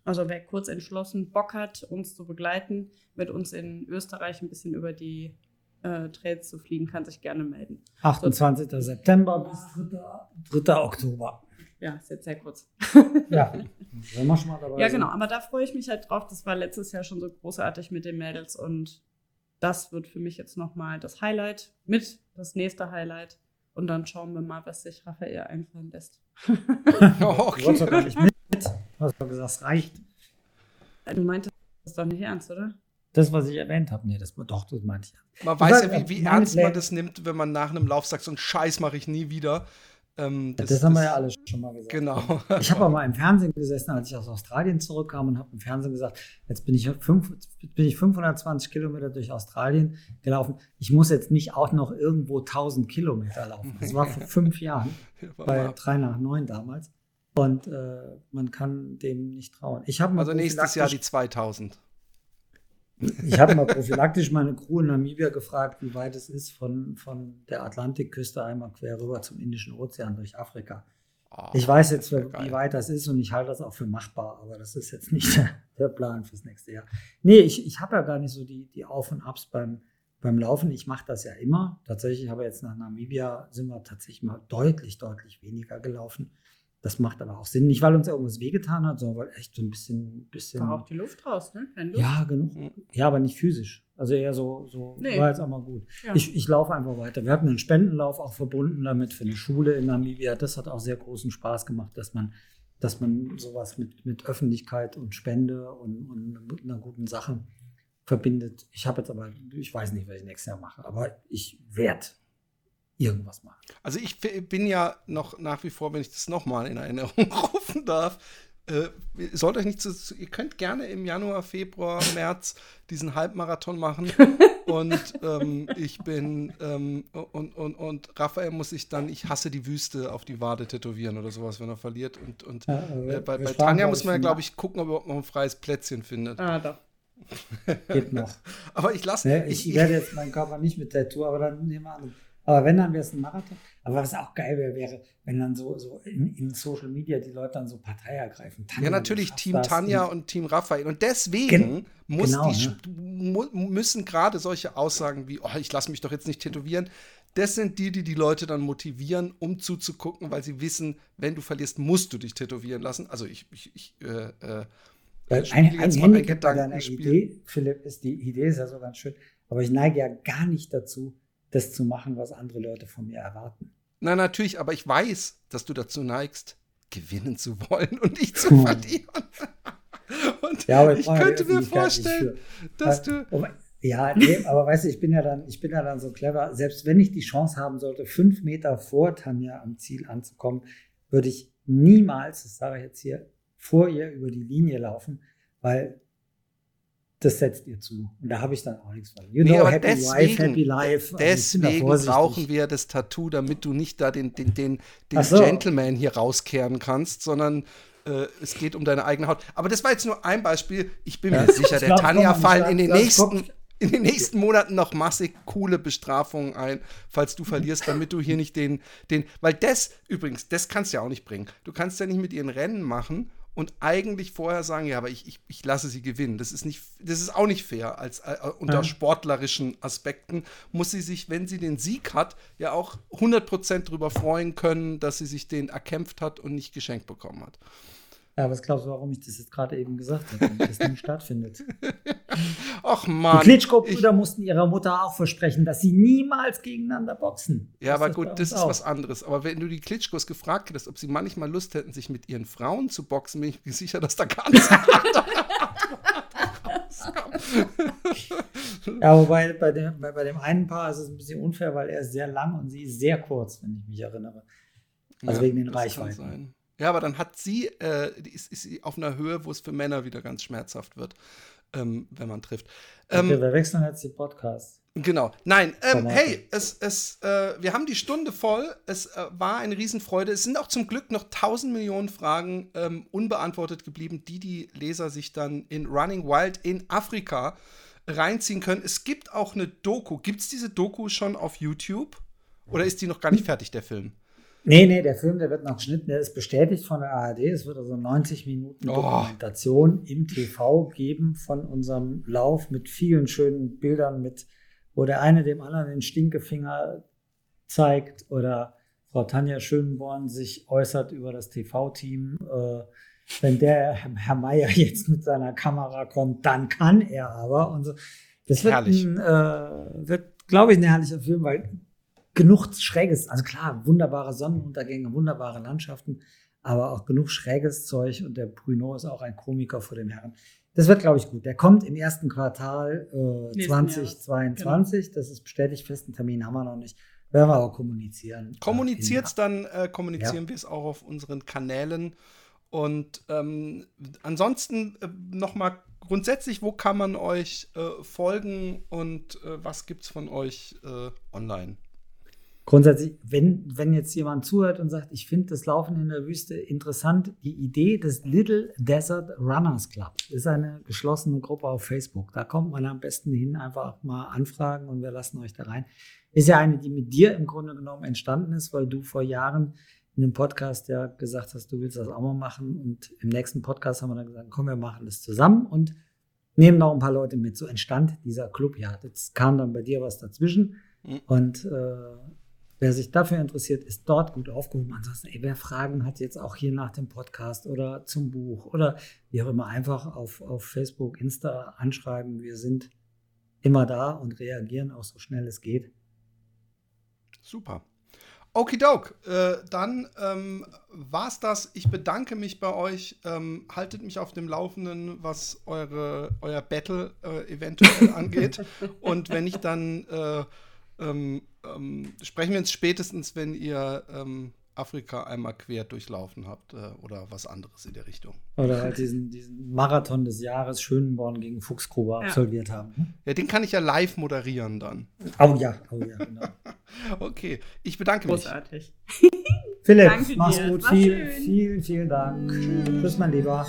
Also wer kurz entschlossen Bock hat, uns zu begleiten, mit uns in Österreich ein bisschen über die äh, Trails zu fliegen, kann sich gerne melden. 28. September bis 3. 3. Oktober. Ja, ist jetzt sehr kurz. Ja, wenn wir schon mal dabei Ja, genau. Aber da freue ich mich halt drauf. Das war letztes Jahr schon so großartig mit den Mädels und das wird für mich jetzt nochmal das Highlight mit das nächste Highlight. Und dann schauen wir mal, was sich Raphael einfallen lässt. Oh, Du doch gar nicht mit. Du hast doch gesagt, es reicht. Du meintest das doch nicht ernst, oder? Das, was ich erwähnt habe, nee, das, doch, das meinte ich. Man weiß ja, wie, wie ernst man das nimmt, wenn man nach einem Lauf sagt, so einen Scheiß mache ich nie wieder. Ähm, Das, haben wir ja alle schon mal gesagt. Genau. Ich habe auch mal im Fernsehen gesessen, als ich aus Australien zurückkam und habe im Fernsehen gesagt, jetzt bin ich, fünf, bin ich 520 Kilometer durch Australien gelaufen. Ich muss jetzt nicht auch noch irgendwo 1000 Kilometer laufen. Das war vor fünf Jahren, bei drei nach neun damals. Und äh, man kann dem nicht trauen. Ich habe Also nächstes Jahr die prophylaktisch- 2000. Ich habe mal prophylaktisch meine Crew in Namibia gefragt, wie weit es ist von, von der Atlantikküste einmal quer rüber zum Indischen Ozean durch Afrika. Oh, Ich weiß jetzt, wie geil. weit das ist und ich halte das auch für machbar, aber das ist jetzt nicht der, der Plan fürs nächste Jahr. Nee, ich, ich habe ja gar nicht so die, die Auf- und Abs beim, beim Laufen. Ich mache das ja immer. Tatsächlich habe jetzt nach Namibia sind wir tatsächlich mal deutlich, deutlich weniger gelaufen. Das macht aber auch Sinn. Nicht, weil uns irgendwas wehgetan hat, sondern weil echt so ein bisschen. bisschen War auch die Luft raus, ne? Luft. ja, genug. Ja, aber nicht physisch. Also eher so, so Nee. war jetzt auch mal gut. Ja. Ich, ich laufe einfach weiter. Wir hatten einen Spendenlauf auch verbunden damit für eine Schule in Namibia. Das hat auch sehr großen Spaß gemacht, dass man, dass man sowas mit, mit Öffentlichkeit und Spende und, und einer guten Sache verbindet. Ich habe jetzt aber, ich weiß nicht, was ich nächstes Jahr mache, aber ich werde irgendwas machen. Also ich bin ja noch nach wie vor, wenn ich das nochmal in Erinnerung rufen darf, äh, ihr sollt euch nicht zu, zu, ihr könnt gerne im Januar, Februar, März diesen Halbmarathon machen. und ähm, ich bin ähm, und, und, und Raphael muss sich dann, ich hasse die Wüste auf die Wade tätowieren oder sowas, wenn er verliert. Und, und Ja, also äh, bei, bei Tanja muss ich, man ja, glaube ich, gucken, ob er überhaupt noch ein freies Plätzchen findet. Ah, doch. Geht noch. aber ich lasse. Ne, ich, werde jetzt meinen Körper nicht mit Tattoo, aber dann nehmen wir an. Aber wenn, dann wäre es ein Marathon. Aber was auch geil wäre, wäre, wenn dann so, so in, in, Social Media die Leute dann so Partei ergreifen. Tanja, ja, natürlich Team Tanja und, und, Team Raphael. Und deswegen gen genau, die, ne? müssen gerade solche Aussagen wie, oh, ich lasse mich doch jetzt nicht tätowieren, das sind die, die die Leute dann motivieren, um zuzugucken, weil sie wissen, wenn du verlierst, musst du dich tätowieren lassen. Also ich, ich, ich äh, äh, ein, ein Handicap bei deiner Idee, Philipp, ist, die Idee ist ja so ganz schön, aber ich neige ja gar nicht dazu, das zu machen, was andere Leute von mir erwarten. Na, natürlich, aber ich weiß, dass du dazu neigst, gewinnen zu wollen und nicht zu verlieren. und ja, ich könnte mir vorstellen, dass du. Ja, nee, aber weißt du, ich bin ja dann, ich bin ja dann so clever. Selbst wenn ich die Chance haben sollte, fünf Meter vor Tanja am Ziel anzukommen, würde ich niemals, das sage ich jetzt hier, vor ihr über die Linie laufen, weil das setzt ihr zu. Und da habe ich dann auch nichts von. You nee, know, happy deswegen, wife, happy life. Also deswegen brauchen wir das Tattoo, damit du nicht da den, den, den, den so. Gentleman hier rauskehren kannst, sondern äh, es geht um deine eigene Haut. Aber das war jetzt nur ein Beispiel. Ich bin ja. mir sicher, der Tanja fallen in den nächsten in den nächsten Monaten noch massig coole Bestrafungen ein, falls du verlierst, damit du hier nicht den, den, weil das, übrigens, das kannst du ja auch nicht bringen. Du kannst ja nicht mit ihren Rennen machen und eigentlich vorher sagen, ja, aber ich, ich, ich lasse sie gewinnen. Das ist nicht, das ist auch nicht fair. Als äh, unter ja. sportlerischen Aspekten muss sie sich, wenn sie den Sieg hat, ja auch 100% darüber freuen können, dass sie sich den erkämpft hat und nicht geschenkt bekommen hat. Ja, was glaubst du, warum ich das jetzt gerade eben gesagt habe, damit das nicht stattfindet? Ach man. Die Klitschko-Brüder mussten ihrer Mutter auch versprechen, dass sie niemals gegeneinander boxen. Ja, aber gut, das ist auch. was anderes. Aber wenn du die Klitschkos gefragt hättest, ob sie manchmal Lust hätten, sich mit ihren Frauen zu boxen, bin ich mir sicher, dass da gar nichts Ja, wobei bei dem, bei, bei dem einen Paar ist es ein bisschen unfair, weil er ist sehr lang und sie ist sehr kurz, wenn ich mich erinnere. Also ja, wegen den Reichweiten. Ja, aber dann hat sie, äh, ist, ist sie auf einer Höhe, wo es für Männer wieder ganz schmerzhaft wird, ähm, wenn man trifft. Ähm, okay, wir wechseln jetzt die Podcasts. Genau. Nein, ähm, hey, es, es, äh, wir haben die Stunde voll. Es äh, war eine Riesenfreude. Es sind auch zum Glück noch tausend Millionen Fragen ähm, unbeantwortet geblieben, die die Leser sich dann in Running Wild in Afrika reinziehen können. Es gibt auch eine Doku. Gibt es diese Doku schon auf YouTube? Oder ist die noch gar nicht fertig, der Film? Nee, nee, der Film, der wird noch geschnitten, der ist bestätigt von der ARD. Es wird also 90 Minuten oh. Dokumentation im TV geben von unserem Lauf mit vielen schönen Bildern, mit, wo der eine dem anderen den Stinkefinger zeigt oder Frau Tanja Schönborn sich äußert über das TV-Team. Äh, wenn der Herr Meier jetzt mit seiner Kamera kommt, dann kann er aber. Und so. Das wird, ein, äh, wird glaube ich, ein herrlicher Film, weil genug Schräges, also klar, wunderbare Sonnenuntergänge, wunderbare Landschaften, aber auch genug schräges Zeug und der Bruno ist auch ein Komiker vor dem Herrn. Das wird, glaube ich, gut. Der kommt im ersten Quartal äh, 2022. Genau. Das ist bestätigt, festen Termin haben wir noch nicht. Werden wir aber kommunizieren. Äh, Kommuniziert es dann, äh, kommunizieren ja. wir es auch auf unseren Kanälen. Und ähm, ansonsten äh, nochmal grundsätzlich, wo kann man euch äh, folgen und äh, was gibt es von euch äh, online? Grundsätzlich, wenn, wenn jetzt jemand zuhört und sagt, ich finde das Laufen in der Wüste interessant, die Idee des Little Desert Runners Club ist eine geschlossene Gruppe auf Facebook. Da kommt man am besten hin, einfach mal anfragen und wir lassen euch da rein. Ist ja eine, die mit dir im Grunde genommen entstanden ist, weil du vor Jahren in einem Podcast ja gesagt hast, du willst das auch mal machen. Und im nächsten Podcast haben wir dann gesagt, komm, wir machen das zusammen und nehmen noch ein paar Leute mit. So entstand dieser Club. Ja, jetzt kam dann bei dir was dazwischen. Und äh, Wer sich dafür interessiert, ist dort gut aufgehoben. Ansonsten, ey, wer Fragen hat jetzt auch hier nach dem Podcast oder zum Buch oder wie auch immer, einfach auf, auf Facebook, Insta anschreiben. Wir sind immer da und reagieren auch so schnell es geht. Super. Okidok, äh, dann ähm, war's das. Ich bedanke mich bei euch. Ähm, haltet mich auf dem Laufenden, was eure, euer Battle äh, eventuell angeht. Und wenn ich dann äh, ähm, ähm, sprechen wir uns spätestens, wenn ihr ähm, Afrika einmal quer durchlaufen habt äh, oder was anderes in der Richtung. Oder halt diesen, diesen Marathon des Jahres Schönborn gegen Fuchsgrube ja. absolviert haben. Ne? Ja, den kann ich ja live moderieren dann. Oh ja, oh ja, genau. okay, ich bedanke Großartig. mich. Großartig. Philipp, mach's gut. Viel, vielen, vielen Dank. Tschüss, mein Lieber.